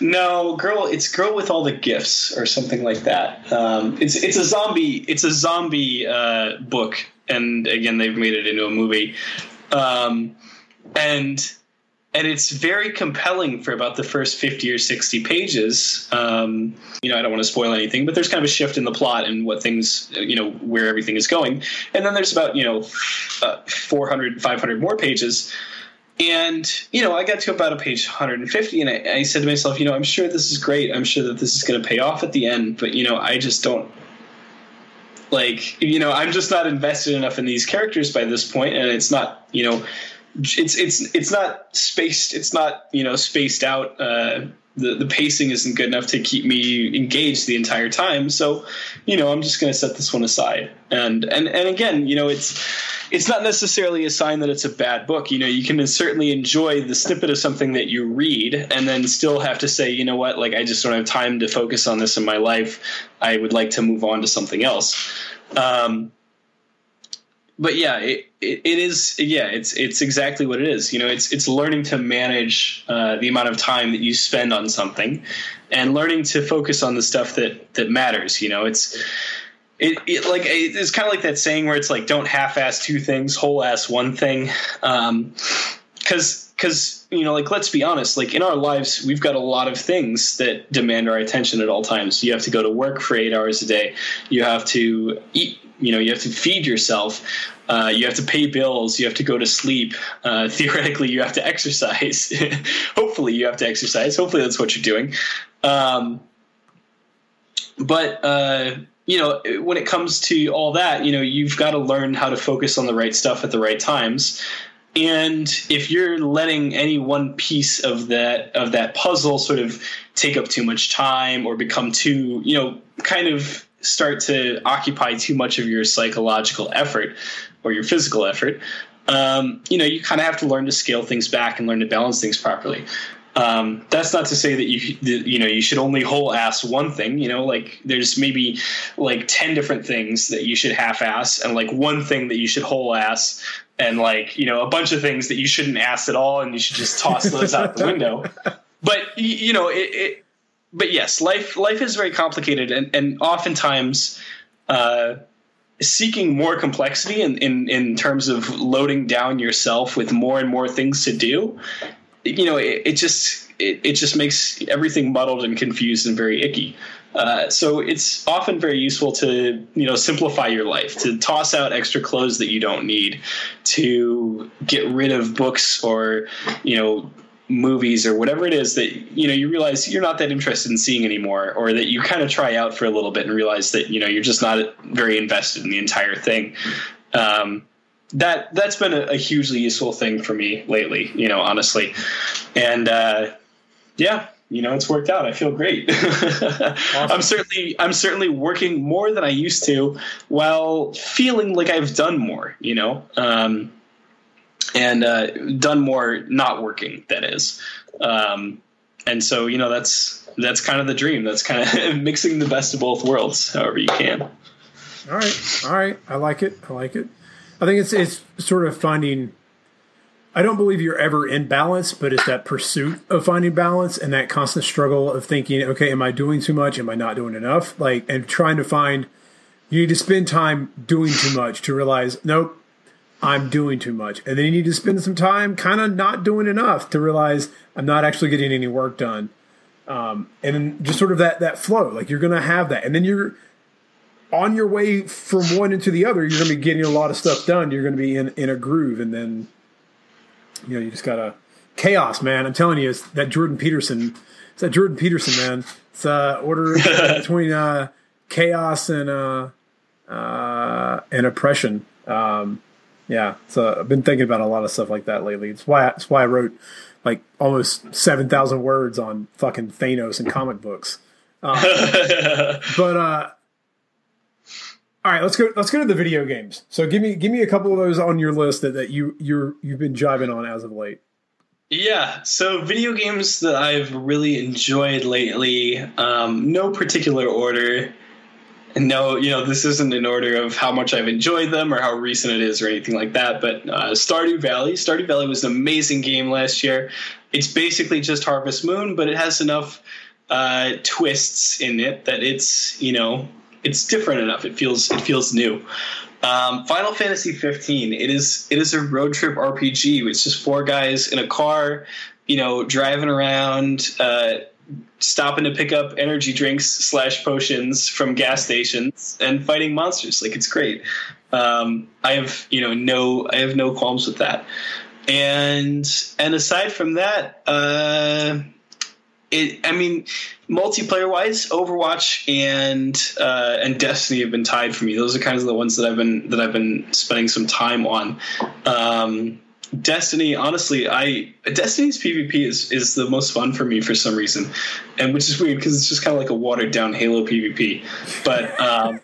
No, girl. It's girl with all the gifts or something like that. Um, it's it's a zombie. It's a zombie uh, book, and again, they've made it into a movie. Um, and and it's very compelling for about the first 50 or 60 pages. Um, you know i don't want to spoil anything but there's kind of a shift in the plot and what things you know where everything is going. And then there's about you know uh, 400 500 more pages. And you know i got to about a page 150 and I, I said to myself you know i'm sure this is great. I'm sure that this is going to pay off at the end but you know i just don't like you know i'm just not invested enough in these characters by this point and it's not you know it's it's it's not spaced it's not you know spaced out uh, the the pacing isn't good enough to keep me engaged the entire time. So you know i'm just going to set this one aside. And and and again you know it's it's not necessarily a sign that it's a bad book. You know you can certainly enjoy the snippet of something that you read and then still have to say you know what? Like i just don't have time to focus on this in my life. I would like to move on to something else. Um, but yeah, it, it, it is. Yeah, it's it's exactly what it is. You know, it's it's learning to manage uh, the amount of time that you spend on something, and learning to focus on the stuff that that matters. You know, it's it, it like it's kind of like that saying where it's like don't half-ass two things, whole-ass one thing, because um, because you know like let's be honest like in our lives we've got a lot of things that demand our attention at all times you have to go to work for eight hours a day you have to eat you know you have to feed yourself uh, you have to pay bills you have to go to sleep uh, theoretically you have to exercise. Hopefully you have to exercise. Hopefully that's what you're doing. Um, but uh, you know when it comes to all that you know you've got to learn how to focus on the right stuff at the right times. And if you're letting any one piece of that of that puzzle sort of take up too much time or become too you know kind of start to occupy too much of your psychological effort or your physical effort, um, you know, you kind of have to learn to scale things back and learn to balance things properly. Um, that's not to say that you that, you know you should only whole ass one thing. You know, like there's maybe like ten different things that you should half ass, and like one thing that you should whole ass, and like you know a bunch of things that you shouldn't ass at all, and you should just toss those out the window. But you know, it, it but yes, life life is very complicated, and and oftentimes. Uh, seeking more complexity in, in, in terms of loading down yourself with more and more things to do, you know, it, it just it, it just makes everything muddled and confused and very icky. Uh, so it's often very useful to you know simplify your life, to toss out extra clothes that you don't need, to get rid of books or you know movies or whatever it is that you know you realize you're not that interested in seeing anymore or that you kind of try out for a little bit and realize that you know you're just not very invested in the entire thing. Um, that that's been a, a, hugely useful thing for me lately you know honestly. And uh, yeah you know it's worked out. I feel great. Awesome. i'm certainly i'm certainly working more than i used to while feeling like i've done more you know? Um, and uh, done more not working. That is, um, and so you know that's that's kind of the dream. That's kind of mixing the best of both worlds, however you can. All right, all right. I like it. I like it. I think it's it's sort of finding. I don't believe you're ever in balance, but it's that pursuit of finding balance and that constant struggle of thinking, okay, am I doing too much? Am I not doing enough? Like, and trying to find. You need to spend time doing too much to realize, nope, I'm doing too much. And then you need to spend some time kind of not doing enough to realize I'm not actually getting any work done. Um, and then just sort of that that flow, like you're going to have that, and then you're on your way from one into the other, you're going to be getting a lot of stuff done. You're going to be in in a groove, and then you know you just gotta chaos, man. I'm telling you, it's that Jordan Peterson. It's that Jordan Peterson, man. It's uh, order between uh, chaos and uh, uh, and oppression. Um, yeah, so I've been thinking about a lot of stuff like that lately. It's why it's why I wrote like almost seven thousand words on fucking Thanos and comic books. Um, but uh, all right, let's go. Let's go to the video games. So give me give me a couple of those on your list that, that you you're you've been jiving on as of late. Yeah, so video games that I've really enjoyed lately, um, no particular order. No, you know, this isn't in order of how much I've enjoyed them or how recent it is or anything like that. But uh, Stardew Valley, Stardew Valley was an amazing game last year. It's basically just Harvest Moon, but it has enough uh, twists in it that it's you know it's different enough. It feels it feels new. Um, Final Fantasy 15. It is it is a road trip RPG. It's just four guys in a car, you know, driving around, uh, stopping to pick up energy drinks slash potions from gas stations and fighting monsters. Like it's great. Um, I have you know no I have no qualms with that. And and aside from that, uh, it I mean multiplayer wise, Overwatch and uh, and Destiny have been tied for me. Those are kind of the ones that I've been that I've been spending some time on. Um, Destiny, honestly, I Destiny's PvP is is the most fun for me for some reason, and which is weird because it's just kind of like a watered down Halo PvP. But um,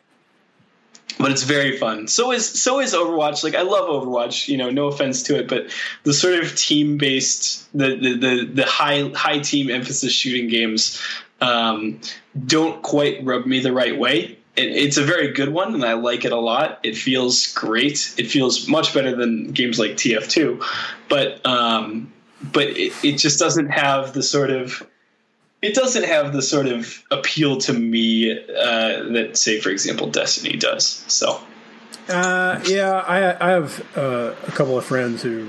but it's very fun. So is so is Overwatch. Like I love Overwatch. You know, no offense to it, but the sort of team based, the, the the the high high team emphasis shooting games um, don't quite rub me the right way. It, it's a very good one, and I like it a lot. It feels great. It feels much better than games like TF2, but um, but it, it just doesn't have the sort of it doesn't have the sort of appeal to me uh, that, say, for example, Destiny does. So, uh, yeah, I, I have uh, a couple of friends who,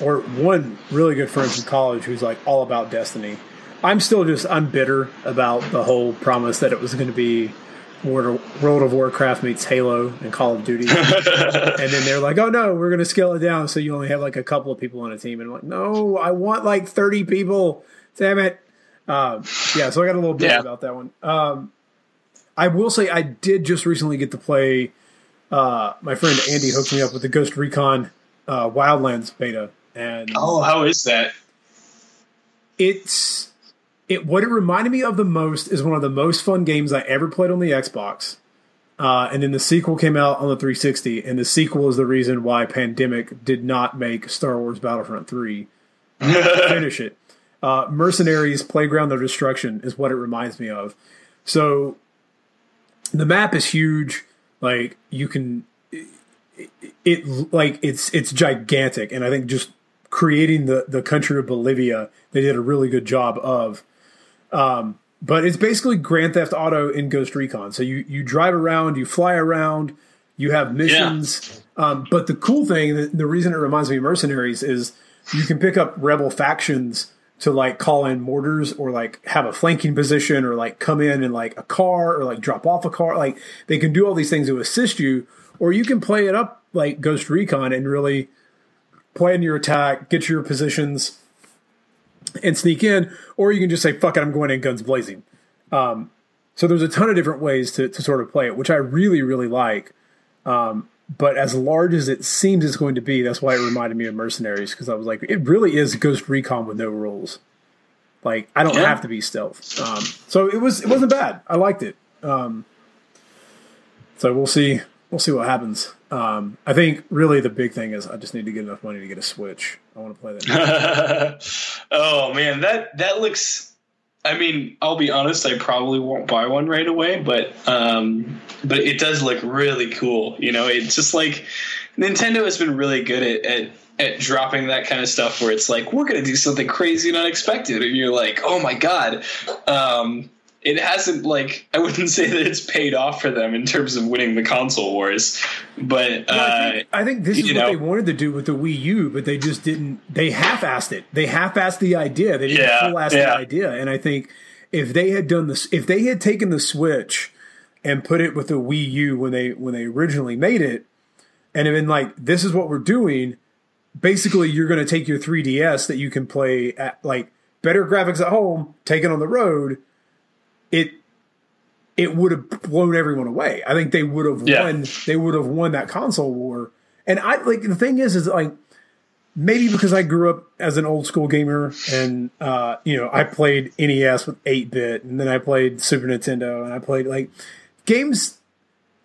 or one really good friend from college who's like all about Destiny. I'm still just I'm bitter about the whole promise that it was going to be World of Warcraft meets Halo and Call of Duty, and then they're like, "Oh no, we're going to scale it down so you only have like a couple of people on a team." And I'm like, "No, I want like 30 people." Damn it! Um, yeah, so I got a little bit yeah. about that one. Um, I will say I did just recently get to play. Uh, my friend Andy hooked me up with the Ghost Recon uh, Wildlands beta, and oh, how is that? It's it. What it reminded me of the most is one of the most fun games I ever played on the Xbox. Uh, and then the sequel came out on the 360, and the sequel is the reason why Pandemic did not make Star Wars Battlefront 3 finish it. Uh, Mercenaries Playground of Destruction is what it reminds me of. So the map is huge. Like you can, it, it, like it's it's gigantic, and I think just creating the the country of Bolivia, they did a really good job of. Um, but it's basically Grand Theft Auto in Ghost Recon. So you you drive around, you fly around, you have missions. Yeah. Um, but the cool thing, the, the reason it reminds me of Mercenaries is you can pick up rebel factions to like call in mortars or like have a flanking position or like come in in like a car or like drop off a car. Like they can do all these things to assist you, or you can play it up like Ghost Recon and really plan your attack, get your positions, and sneak in, or you can just say, fuck it, I'm going in guns blazing. Um, so there's a ton of different ways to, to sort of play it, which I really, really like. Um, but as large as it seems it's going to be, that's why it reminded me of Mercenaries because I was like, it really is Ghost Recon with no rules. Like I don't yeah. have to be stealth. Um, so it was it wasn't bad. I liked it. Um, so we'll see we'll see what happens. Um, I think really the big thing is I just need to get enough money to get a Switch. I want to play that. oh man, that that looks I mean, I'll be honest. I probably won't buy one right away, but um, but it does look really cool. You know, it's just like Nintendo has been really good at, at at dropping that kind of stuff where it's like we're going to do something crazy and unexpected, and you're like, oh my god. Um, it hasn't like I wouldn't say that it's paid off for them in terms of winning the console wars, but uh, I, think, I, think, this is what know, they wanted to do with the Wii U, but they just didn't. They half-assed it. They half-assed the idea. They didn't yeah, full-ass yeah. the idea. And I think if they had done this, if they had taken the Switch and put it with the Wii U when they when they originally made it, and have been like, this is what we're doing. Basically, you're going to take your 3DS that you can play at like better graphics at home, take it on the road. It it would have blown everyone away. I think they would have Yeah. won. They would have won that console war. And I like the thing is, is like maybe because I grew up as an old school gamer, and uh, you know, I played NES with eight bit, and then I played Super Nintendo, and I played like games.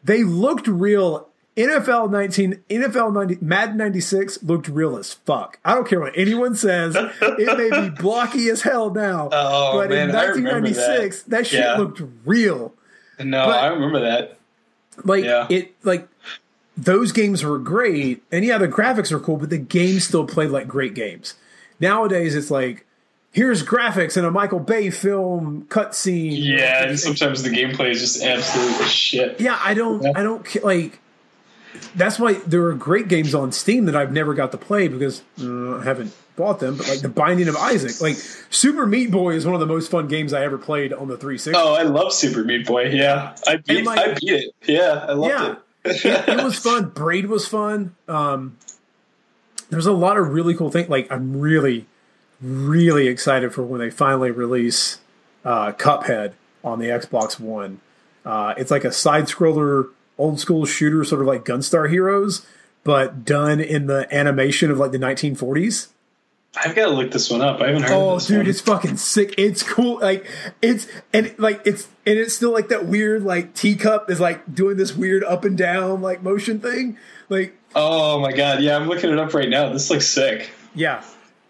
They looked real. NFL 19, NFL 90, Madden 96 looked real as fuck. I don't care what anyone says. it may be blocky as hell now. Oh, but in man, I remember 1996, that, shit Yeah. looked real. No, But- I remember that. Like Yeah. it like those games were great. And yeah, the graphics are cool, but the games still played like great games. Nowadays it's like here's graphics in a Michael Bay film cutscene. Yeah, and sometimes the gameplay is just absolute shit. Yeah, I don't, Yeah. I don't like. That's why there are great games on Steam that I've never got to play because uh, I haven't bought them. But like the Binding of Isaac, like Super Meat Boy is one of the most fun games I ever played on the 360. Oh, I love Super Meat Boy. Yeah, I beat, like- I beat it. Yeah, I loved yeah, it. it, it was fun. Braid was fun. Um, there's a lot of really cool things. Like I'm really, really excited for when they finally release uh, Cuphead on the Xbox One. Uh, it's like a side scroller, old school shooter, sort of like Gunstar Heroes, but done in the animation of like the 1940s. I've got to look this one up. I haven't heard. Oh, of this dude, one. it's fucking sick. It's cool. Like it's and like it's and it's still like that weird like teacup is like doing this weird up and down like motion thing. Like Oh my god, yeah, I'm looking it up right now. This looks sick. yeah.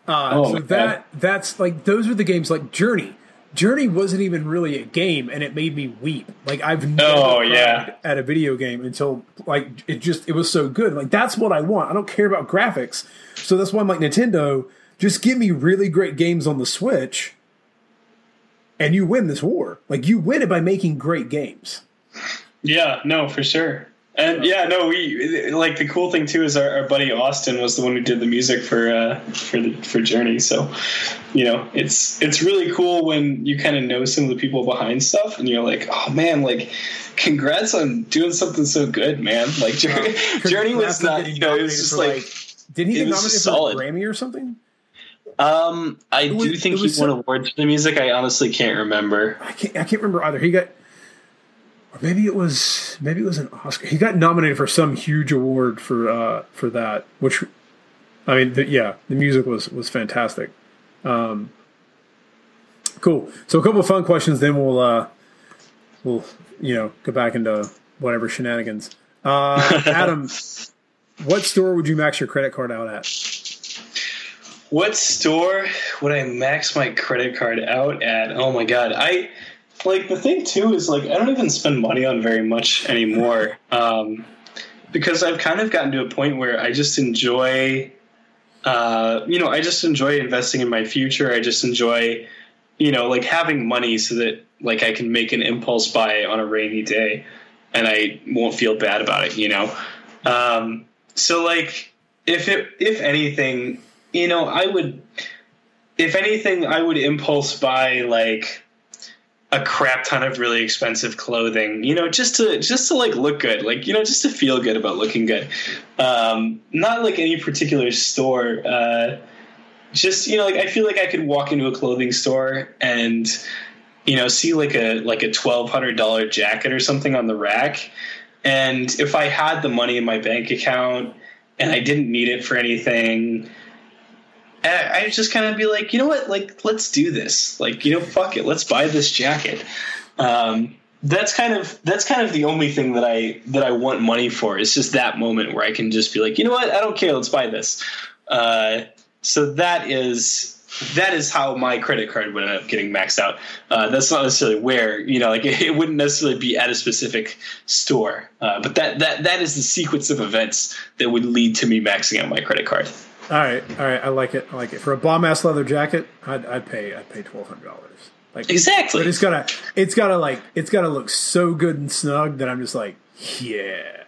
Uh, Oh, so my God. that that's like those are the games like Journey. Journey wasn't even really a game, and it made me weep. Like I've never Oh, yeah. at a video game until like it just it was so good. Like that's what I want. I don't care about graphics, so that's why I'm like Nintendo. Just give me really great games on the Switch, and you win this war. Like you win it by making great games. Yeah, no, for sure. And yeah, no, we like the cool thing too is our, our buddy Austin was the one who did the music for uh, for the for Journey. So, you know, it's it's really cool when you kind of know some of the people behind stuff, and you're like, oh man, like, congrats on doing something so good, man. Like Journey, Journey was not, you know, it was just for, like, didn't he get nominated for a Grammy or something? um, I was- do think he won so- awards for the music. I honestly can't remember. I can't. I can't remember either. He got, or maybe it was maybe it was an Oscar. He got nominated for some huge award for uh, for that. Which, I mean, the, yeah, the music was was fantastic. Um, cool. So a couple of fun questions. Then we'll uh, we'll you know go back into whatever shenanigans. Uh, Adam, what store would you max your credit card out at? What store would I max my credit card out at? Oh my god, I like the thing too is like I don't even spend money on very much anymore um, because I've kind of gotten to a point where I just enjoy, uh, you know, I just enjoy investing in my future. I just enjoy, you know, like having money so that like I can make an impulse buy on a rainy day, and I won't feel bad about it. You know, um, so like if it if anything you know, I would, if anything, I would impulse buy like a crap ton of really expensive clothing, you know, just to just to like look good, like you know, just to feel good about looking good. Um, not like any particular store. Uh, just you know, like I feel like I could walk into a clothing store and you know see like a like a twelve hundred dollar jacket or something on the rack, and if I had the money in my bank account and I didn't need it for anything. I I just kind of be like, you know what? Like, let's do this. Like, you know, fuck it. Let's buy this jacket. Um, that's kind of that's kind of the only thing that I that I want money for. It's just that moment where I can just be like, you know what? I don't care. Let's buy this. Uh, so that is that is how my credit card would end up getting maxed out. Uh, that's not necessarily where you know, like it, it wouldn't necessarily be at a specific store, uh, but that that that is the sequence of events that would lead to me maxing out my credit card. All right, all right, I like it. I like it. For a bomb ass leather jacket, I'd, I'd pay. I'd pay twelve hundred dollars. Like Exactly. But it's gotta, it's gotta like, it's gotta look so good and snug that I'm just like, yeah.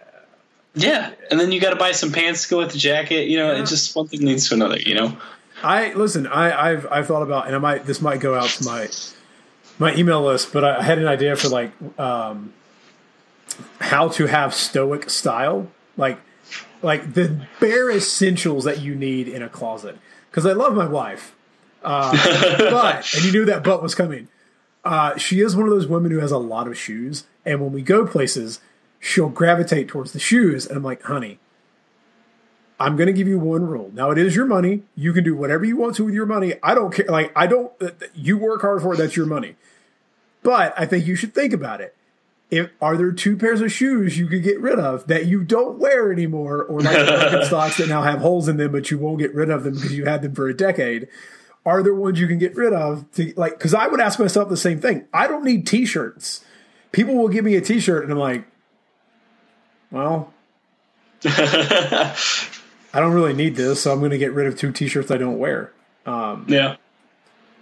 Yeah, and then you got to buy some pants to go with the jacket. You know, Yeah. it just one thing leads to another. You know. I listen. I, I've I've thought about, and I might this might go out to my my email list, but I had an idea for like um, how to have stoic style, like like the bare essentials that you need in a closet. Because I love my wife, uh, but and you knew that butt was coming. Uh, she is one of those women who has a lot of shoes, and when we go places, she'll gravitate towards the shoes, and I'm like, honey. I'm going to give you one rule. Now it is your money. You can do whatever you want to with your money. I don't care. Like I don't. Uh, you work hard for it. That's your money. But I think you should think about it if are there two pairs of shoes you could get rid of that you don't wear anymore, or like Birkenstocks that now have holes in them, but you won't get rid of them because you had them for a decade? Are there ones you can get rid of? To like, because I would ask myself the same thing. I don't need T-shirts. People will give me a T-shirt, and I'm like, well, I don't really need this, so I'm going to get rid of two T-shirts I don't wear. Um, yeah,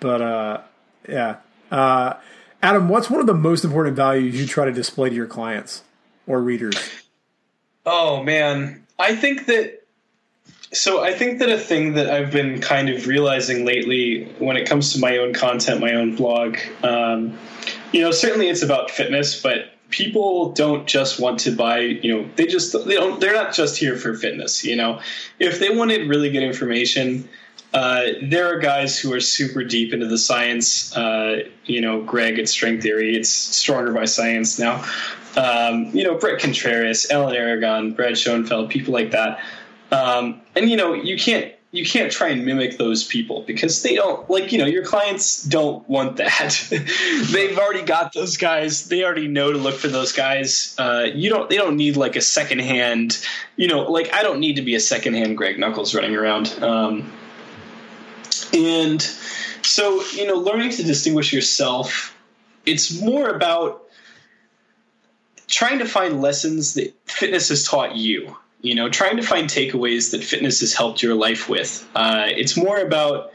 but uh, yeah. Uh, Adam, what's one of the most important values you try to display to your clients or readers? Oh man, I think that so I think that a thing that I've been kind of realizing lately when it comes to my own content, my own blog, um, you know, certainly it's about fitness, but people don't just want to buy, you know, they just they don't they're not just here for fitness, you know. If they wanted really good information, uh, there are guys who are super deep into the science. Uh, you know, Greg at Strength Theory, it's stronger by science now. Um, you know, Bret Contreras, Alan Aragon, Brad Schoenfeld, people like that. Um, and you know, you can't you can't try and mimic those people because they don't like you know your clients don't want that. They've already got those guys. They already know to look for those guys. Uh, you don't. They don't need like a secondhand. You know, like I don't need to be a secondhand Greg Nuckols running around. Um, and so, you know, learning to distinguish yourself, it's more about trying to find lessons that fitness has taught you. You know, trying to find takeaways that fitness has helped your life with. Uh, it's more about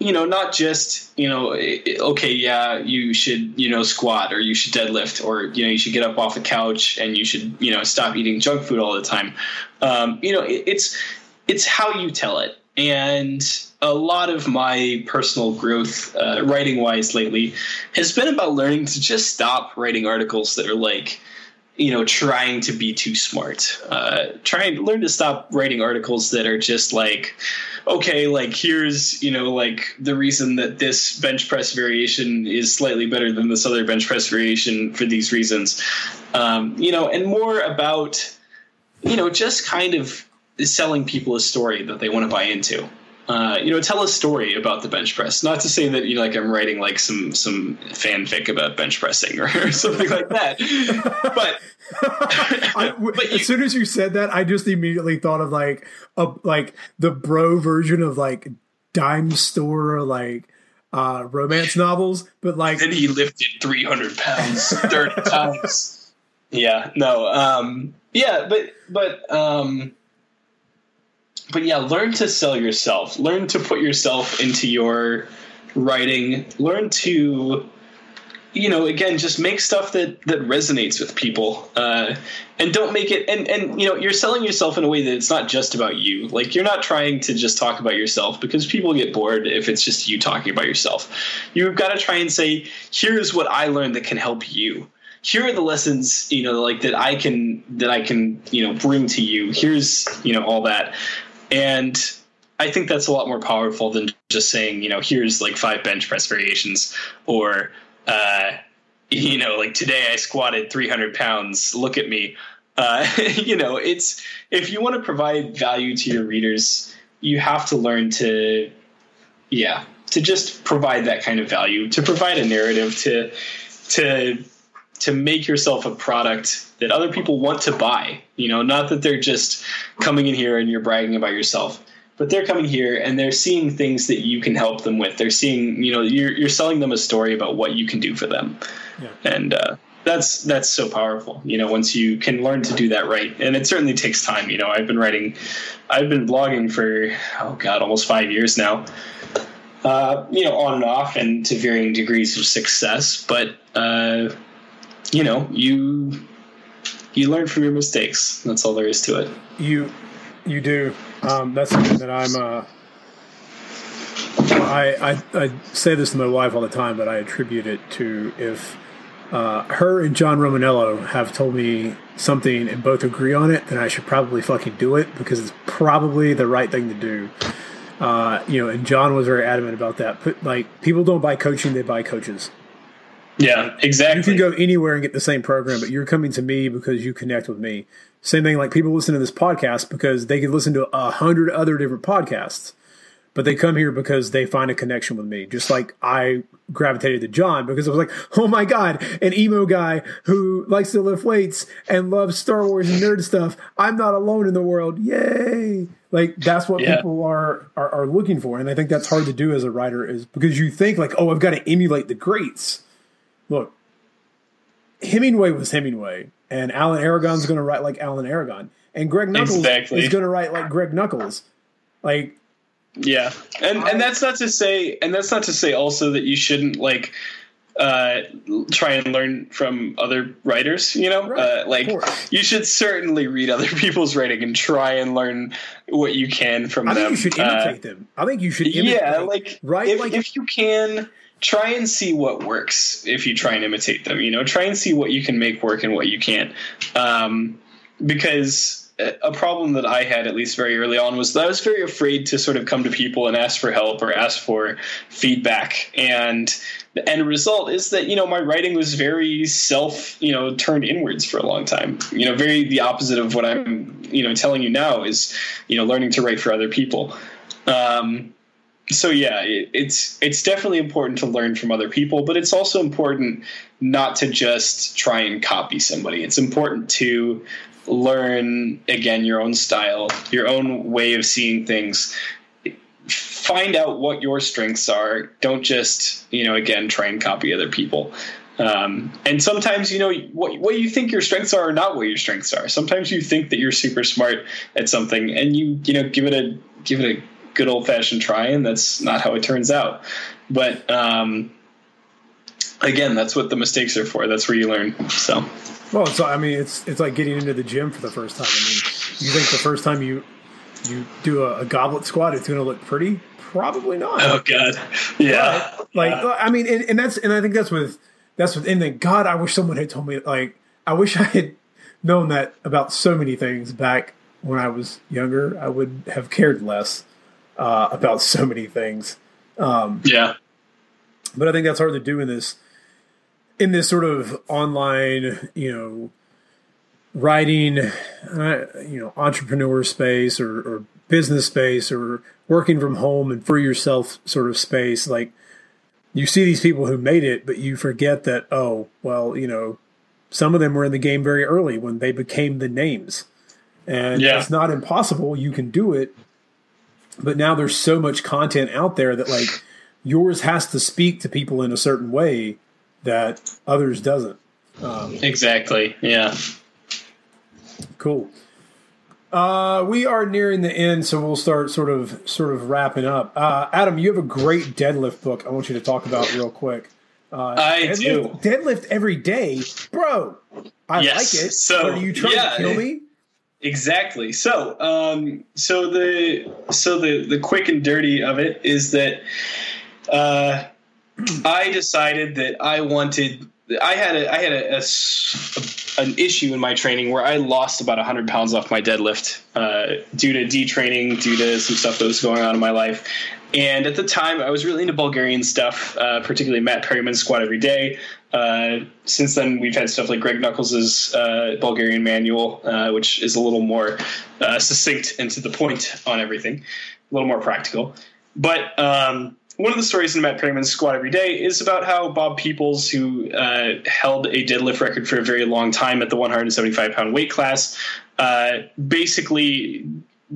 you know, not just, you know, okay, yeah, you should, you know, squat or you should deadlift or, you know, you should get up off the couch and you should, you know, stop eating junk food all the time. Um, you know, it, it's, it's how you tell it. And a lot of my personal growth, uh, writing wise, lately has been about learning to just stop writing articles that are like, you know, trying to be too smart. Uh, trying to learn to stop writing articles that are just like, okay, like here's, you know, like the reason that this bench press variation is slightly better than this other bench press variation for these reasons. Um, you know, and more about, you know, just kind of selling people a story that they want to buy into uh, you know, tell a story about the bench press. Not to say that you know, like I'm writing like some some fanfic about bench pressing or, or something like that, but. I, but you, as soon as you said that, I just immediately thought of like a like the bro version of like dime store like uh romance novels, but like and he lifted three hundred pounds thirty times. Yeah, no, um, yeah, but but um, but yeah, learn to sell yourself. Learn to put yourself into your writing. Learn to, you know, again, just make stuff that that resonates with people, uh, and don't make it. And and you know, you're selling yourself in a way that it's not just about you. Like you're not trying to just talk about yourself because people get bored if it's just you talking about yourself. You've got to try and say, here's what I learned that can help you here are the lessons you know like that i can that i can you know bring to you here's you know all that and I think that's a lot more powerful than just saying, you know, here's like five bench press variations or, uh, you know, like today I squatted 300 pounds. Look at me. Uh, you know, it's if you want to provide value to your readers, you have to learn to, yeah, to just provide that kind of value, to provide a narrative, to, to, to make yourself a product that other people want to buy. You know, not that they're just coming in here and you're bragging about yourself, but they're coming here and they're seeing things that you can help them with. They're seeing, you know, you're you're selling them a story about what you can do for them, yeah. and uh, that's that's so powerful. You know, once you can learn to do that right, and it certainly takes time. You know, I've been writing, I've been blogging for oh god, almost five years now. Uh, you know, on and off, and to varying degrees of success, but. Uh, you know, you you learn from your mistakes. That's all there is to it. You you do. Um, that's something that I'm. Uh, I, I I say this to my wife all the time, but I attribute it to if uh, her and John Romaniello have told me something and both agree on it, then I should probably fucking do it because it's probably the right thing to do. Uh, you know, and John was very adamant about that. Put, like, people don't buy coaching; they buy coaches. Yeah, exactly. You can go anywhere and get the same program, but you're coming to me because you connect with me. Same thing, like people listen to this podcast because they could listen to a hundred other different podcasts, but they come here because they find a connection with me. Just like I gravitated to John because I was like, oh my god, an emo guy who likes to lift weights and loves Star Wars and nerd stuff. I'm not alone in the world. Yay! Like that's what Yeah. people are, are are looking for, and I think that's hard to do as a writer is because you think like, oh, I've got to emulate the greats. Look, Hemingway was Hemingway, and Alan Aragon's going to write like Alan Aragon, and Greg Nuckols Exactly. is going to write like Greg Nuckols. Like, Yeah, and and that's not to say, and that's not to say also that you shouldn't like uh, try and learn from other writers. You know, Right, uh, like you should certainly read other people's writing and try and learn what you can from I them. I think you should Uh, imitate them. I think you should imitate. yeah, like right, if, like if you can try and see what works if you try and imitate them you know? Try and see what you can make work and what you can't. Um, because a problem that i had at least very early on was that i was very afraid to sort of come to people and ask for help or ask for feedback. And the end result is that you know my writing was very self you know turned inwards for a long time. You know very the opposite of what i'm you know telling you now is you know learning to write for other people. Um, so yeah, it, it's it's definitely important to learn from other people, but it's also important not to just try and copy somebody. It's important to learn again your own style, your own way of seeing things. Find out what your strengths are. Don't just you know again try and copy other people. Um, and sometimes you know what what you think your strengths are, are not what your strengths are. Sometimes you think that you're super smart at something, and you you know give it a give it a good old fashioned try, and that's not how it turns out. But um, again, that's what the mistakes are for. That's where you learn. So well, so I mean, it's it's like getting into the gym for the first time. I mean, you think the first time you you do a, a goblet squat, it's going to look pretty? Probably not. oh god, yeah, like I mean, and, and that's and I think that's with that's with anything. God, I wish someone had told me. Like, I wish I had known that about so many things back when I was younger. I would have cared less uh, about so many things. yeah, But I think that's hard to do in this in this sort of online, you know, writing, uh, you know, entrepreneur space or, or business space or working from home and for yourself sort of space. Like you see these people who made it, but you forget that oh, well, you know, some of them were in the game very early when they became the names, and Yeah. it's not impossible. You can do it, but now there's so much content out there that like yours has to speak to people in a certain way that others doesn't. exactly. Yeah, Cool. Uh, we are nearing the end, so we'll start sort of sort of wrapping up. Uh, Adam, you have a great deadlift book. I want you to talk about real quick. Uh, I deadlift, do. Deadlift every day, bro. I Yes, like it. so, are you trying yeah. to kill me? Exactly. So, um, so the so the the quick and dirty of it is that uh, I decided that I wanted. I had a I had a, a s- an issue in my training where I lost about hundred pounds off my deadlift uh, due to detraining, due to some stuff that was going on in my life. And at the time, I was really into Bulgarian stuff, uh, particularly Matt Perryman's squat every day. Uh, since then, we've had stuff like Greg Nuckols' uh, Bulgarian manual, uh, which is a little more uh, succinct and to the point on everything, a little more practical. But um, one of the stories in Matt Perryman's squat every day is about how Bob Peoples, who uh, held a deadlift record for a very long time at the 175 pound weight class, uh, basically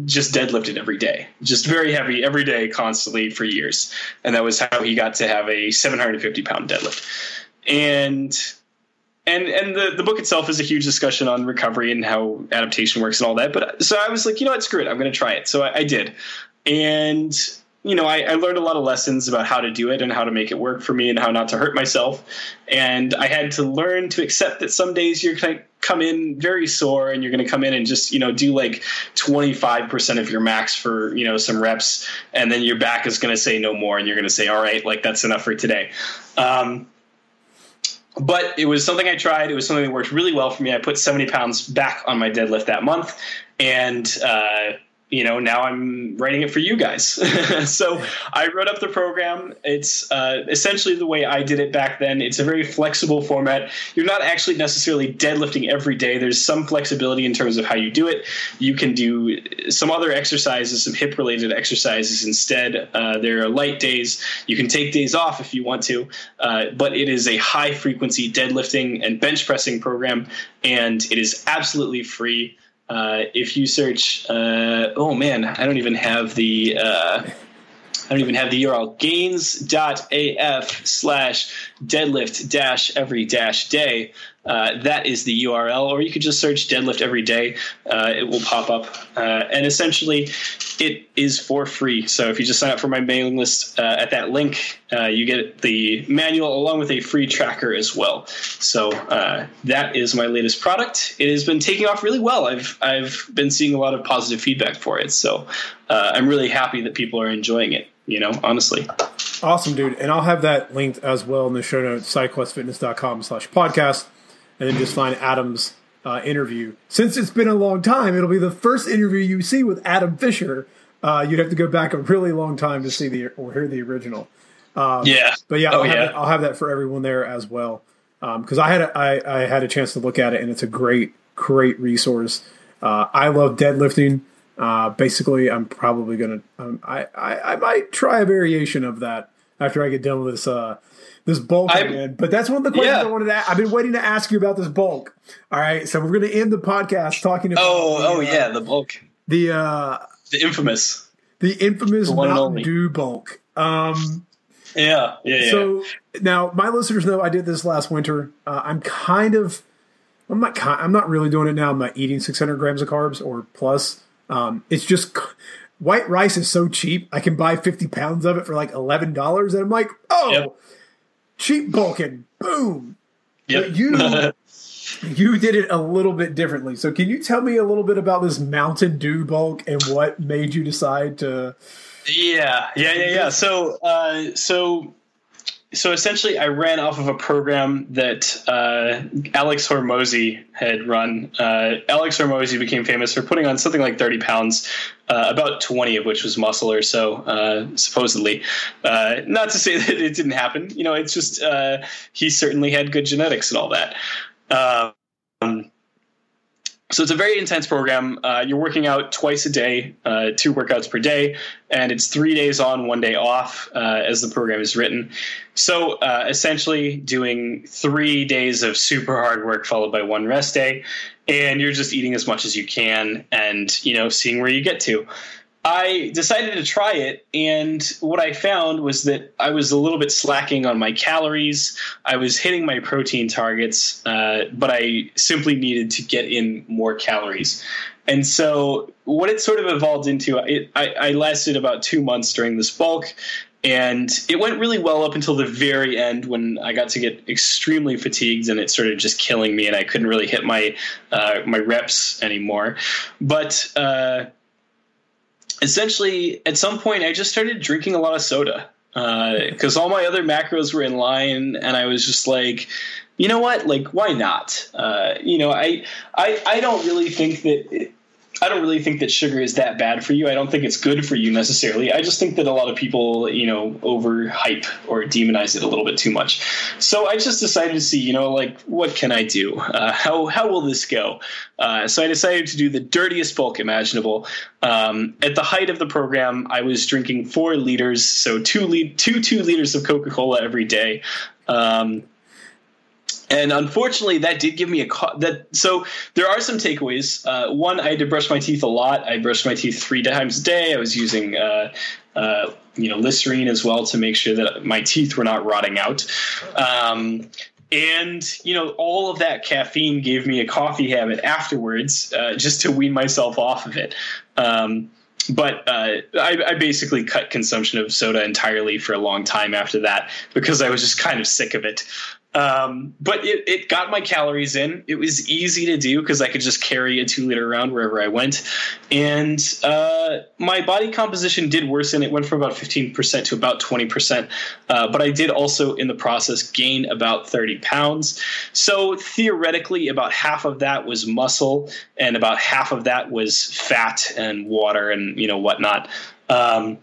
just deadlifted every day, just very heavy every day, constantly for years, and that was how he got to have a 750 pound deadlift. And and and the, the book itself is a huge discussion on recovery and how adaptation works and all that. But so I was like, you know what, screw it, I'm going to try it. So I, I did, and you know, I, I learned a lot of lessons about how to do it and how to make it work for me and how not to hurt myself. And I had to learn to accept that some days you're going to come in very sore and you're going to come in and just, you know, do like 25% of your max for, you know, some reps. And then your back is going to say no more. And you're going to say, all right, like that's enough for today. Um, but it was something I tried. It was something that worked really well for me. I put 70 pounds back on my deadlift that month, and uh, you know, now I'm writing it for you guys. so I wrote up the program. It's uh, essentially the way I did it back then. It's a very flexible format. You're not actually necessarily deadlifting every day. There's some flexibility in terms of how you do it. You can do some other exercises, some hip related exercises instead. Uh, there are light days. You can take days off if you want to, uh, but it is a high frequency deadlifting and bench pressing program, and it is absolutely free. Uh, if you search, uh, oh man, I don't even have the. Uh, I don't even have the URL gains.af slash deadlift dash every dash day. Uh, that is the URL, or you could just search deadlift every day. Uh, it will pop up. Uh, and essentially, it is for free. So if you just sign up for my mailing list uh, at that link, uh, you get the manual along with a free tracker as well. So uh, that is my latest product. It has been taking off really well. I've I've been seeing a lot of positive feedback for it. So I'm really happy that people are enjoying it. You know, honestly. Awesome, dude. And I'll have that linked as well in the show notes, sidequestfitness.com slash podcast and then just find Adam's uh, interview. Since it's been a long time, it'll be the first interview you see with Adam Fisher. Uh, you'd have to go back a really long time to see the or hear the original. Um, yeah, but yeah, oh, I'll, yeah. Have it, I'll have that for everyone there as well because um, I had a, I, I had a chance to look at it and it's a great great resource. Uh, I love deadlifting. Uh, basically, I'm probably gonna um, I, I, I might try a variation of that after I get done with this uh, this bulk I, again. But that's one of the questions yeah. I wanted to. Ask. I've been waiting to ask you about this bulk. All right, so we're going to end the podcast talking about. Oh, the, oh uh, yeah, the bulk. The uh, the infamous, the infamous the Mountain Dew bulk. Um, yeah, yeah, yeah. So now my listeners know I did this last winter. Uh, I'm kind of. I'm not. I'm not really doing it now. I'm not eating 600 grams of carbs or plus. Um, it's just white rice is so cheap. I can buy 50 pounds of it for like eleven dollars, and I'm like, oh, yep cheap bulking, boom. Yep. But you you did it a little bit differently. So can you tell me a little bit about this Mountain Dew bulk and what made you decide to? Yeah, yeah, yeah, yeah. So, uh, so so essentially, I ran off of a program that uh, Alex Hormozi had run. Uh, Alex Hormozi became famous for putting on something like 30 pounds, uh, about 20 of which was muscle or so, uh, supposedly. Uh, not to say that it didn't happen. You know, it's just uh, he certainly had good genetics and all that. So it's a very intense program. Uh, you're working out twice a day, uh, two workouts per day, and it's three days on, one day off, uh, as the program is written. So uh, essentially, doing three days of super hard work followed by one rest day, and you're just eating as much as you can, and you know, seeing where you get to. I decided to try it, and what I found was that I was a little bit slacking on my calories. I was hitting my protein targets, uh, but I simply needed to get in more calories. And so, what it sort of evolved into, it, I, I lasted about two months during this bulk, and it went really well up until the very end when I got to get extremely fatigued and it started just killing me, and I couldn't really hit my uh, my reps anymore. But uh, essentially, at some point, I just started drinking a lot of soda because uh, all my other macros were in line, and I was just like, you know what, like, why not? Uh, you know, I, I, I don't really think that. It, I don't really think that sugar is that bad for you. I don't think it's good for you necessarily. I just think that a lot of people, you know, overhype or demonize it a little bit too much. So I just decided to see, you know, like what can I do? Uh, how how will this go? Uh, so I decided to do the dirtiest bulk imaginable. Um, at the height of the program, I was drinking four liters, so two le- two two liters of Coca Cola every day. Um, and unfortunately that did give me a that so there are some takeaways. Uh, one i had to brush my teeth a lot. I brushed my teeth three times a day. I was using uh, uh, you know listerine as well to make sure that my teeth were not rotting out. Um, and you know all of that caffeine gave me a coffee habit afterwards uh, just to wean myself off of it. Um, but uh, I, I, basically cut consumption of soda entirely for a long time after that because I was just kind of sick of it. Um, but it, it got my calories in. It was easy to do because I could just carry a two liter around wherever I went. And uh, my body composition did worsen. It went from about 15% to about 20%. Uh, but I did also, in the process, gain about 30 pounds. So theoretically, about half of that was muscle, and about half of that was fat and water and, you know, whatnot. Um,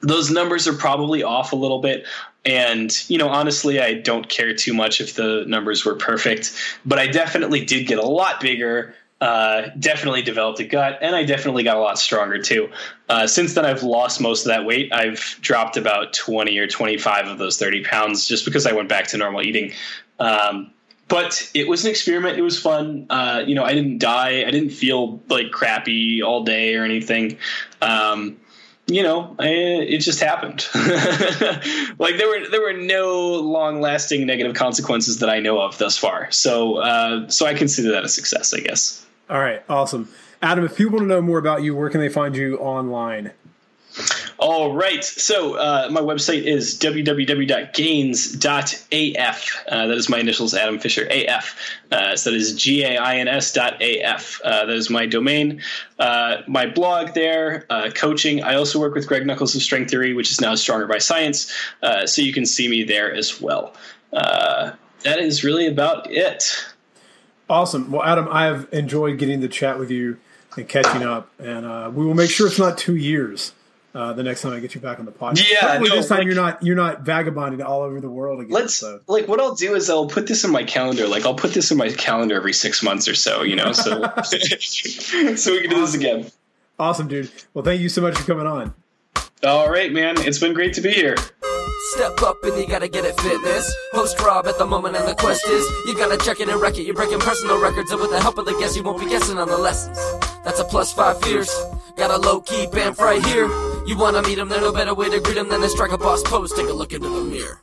those numbers are probably off a little bit. And, you know, honestly, I don't care too much if the numbers were perfect, but I definitely did get a lot bigger. Uh, definitely developed a gut, and I definitely got a lot stronger too. Uh, since then, I've lost most of that weight. I've dropped about 20 or 25 of those 30 pounds just because I went back to normal eating. Um, but it was an experiment. It was fun. Uh, you know, I didn't die. I didn't feel like crappy all day or anything. Um, you know, it just happened. like there were there were no long lasting negative consequences that I know of thus far. So uh, so I consider that a success, I guess. All right, awesome, Adam. If people want to know more about you, where can they find you online? All right. So uh, my website is www.gains.af. Uh, that is my initials, Adam Fisher, AF. Uh, so that is G A I N S dot AF. Uh, that is my domain. Uh, my blog there, uh, coaching. I also work with Greg Nuckols of Strength Theory, which is now Stronger by Science. so you can see me there as well. that is really about it. Awesome. Well, Adam, I have enjoyed getting to chat with you and catching up, and we will make sure it's not two years uh, the next time I get you back on the podcast. Yeah, no, this time like, you're not you're not vagabonding all over the world again. Let's so. like what I'll do is I'll put this in my calendar. Like I'll put this in my calendar every six months or so. You know, so so we can do this again. Awesome, dude. Well, thank you so much for coming on. All right, man. It's been great to be here. Step up and you gotta get it fitness. Host Rob at the moment, and the quest is you gotta check it and wreck it. You're breaking personal records, and with the help of the guests, you won't be guessing on the lessons. That's a plus five fierce. Got a low key band right here. You wanna meet him, there's no better way to greet him than to strike a boss pose. Take a look into the mirror.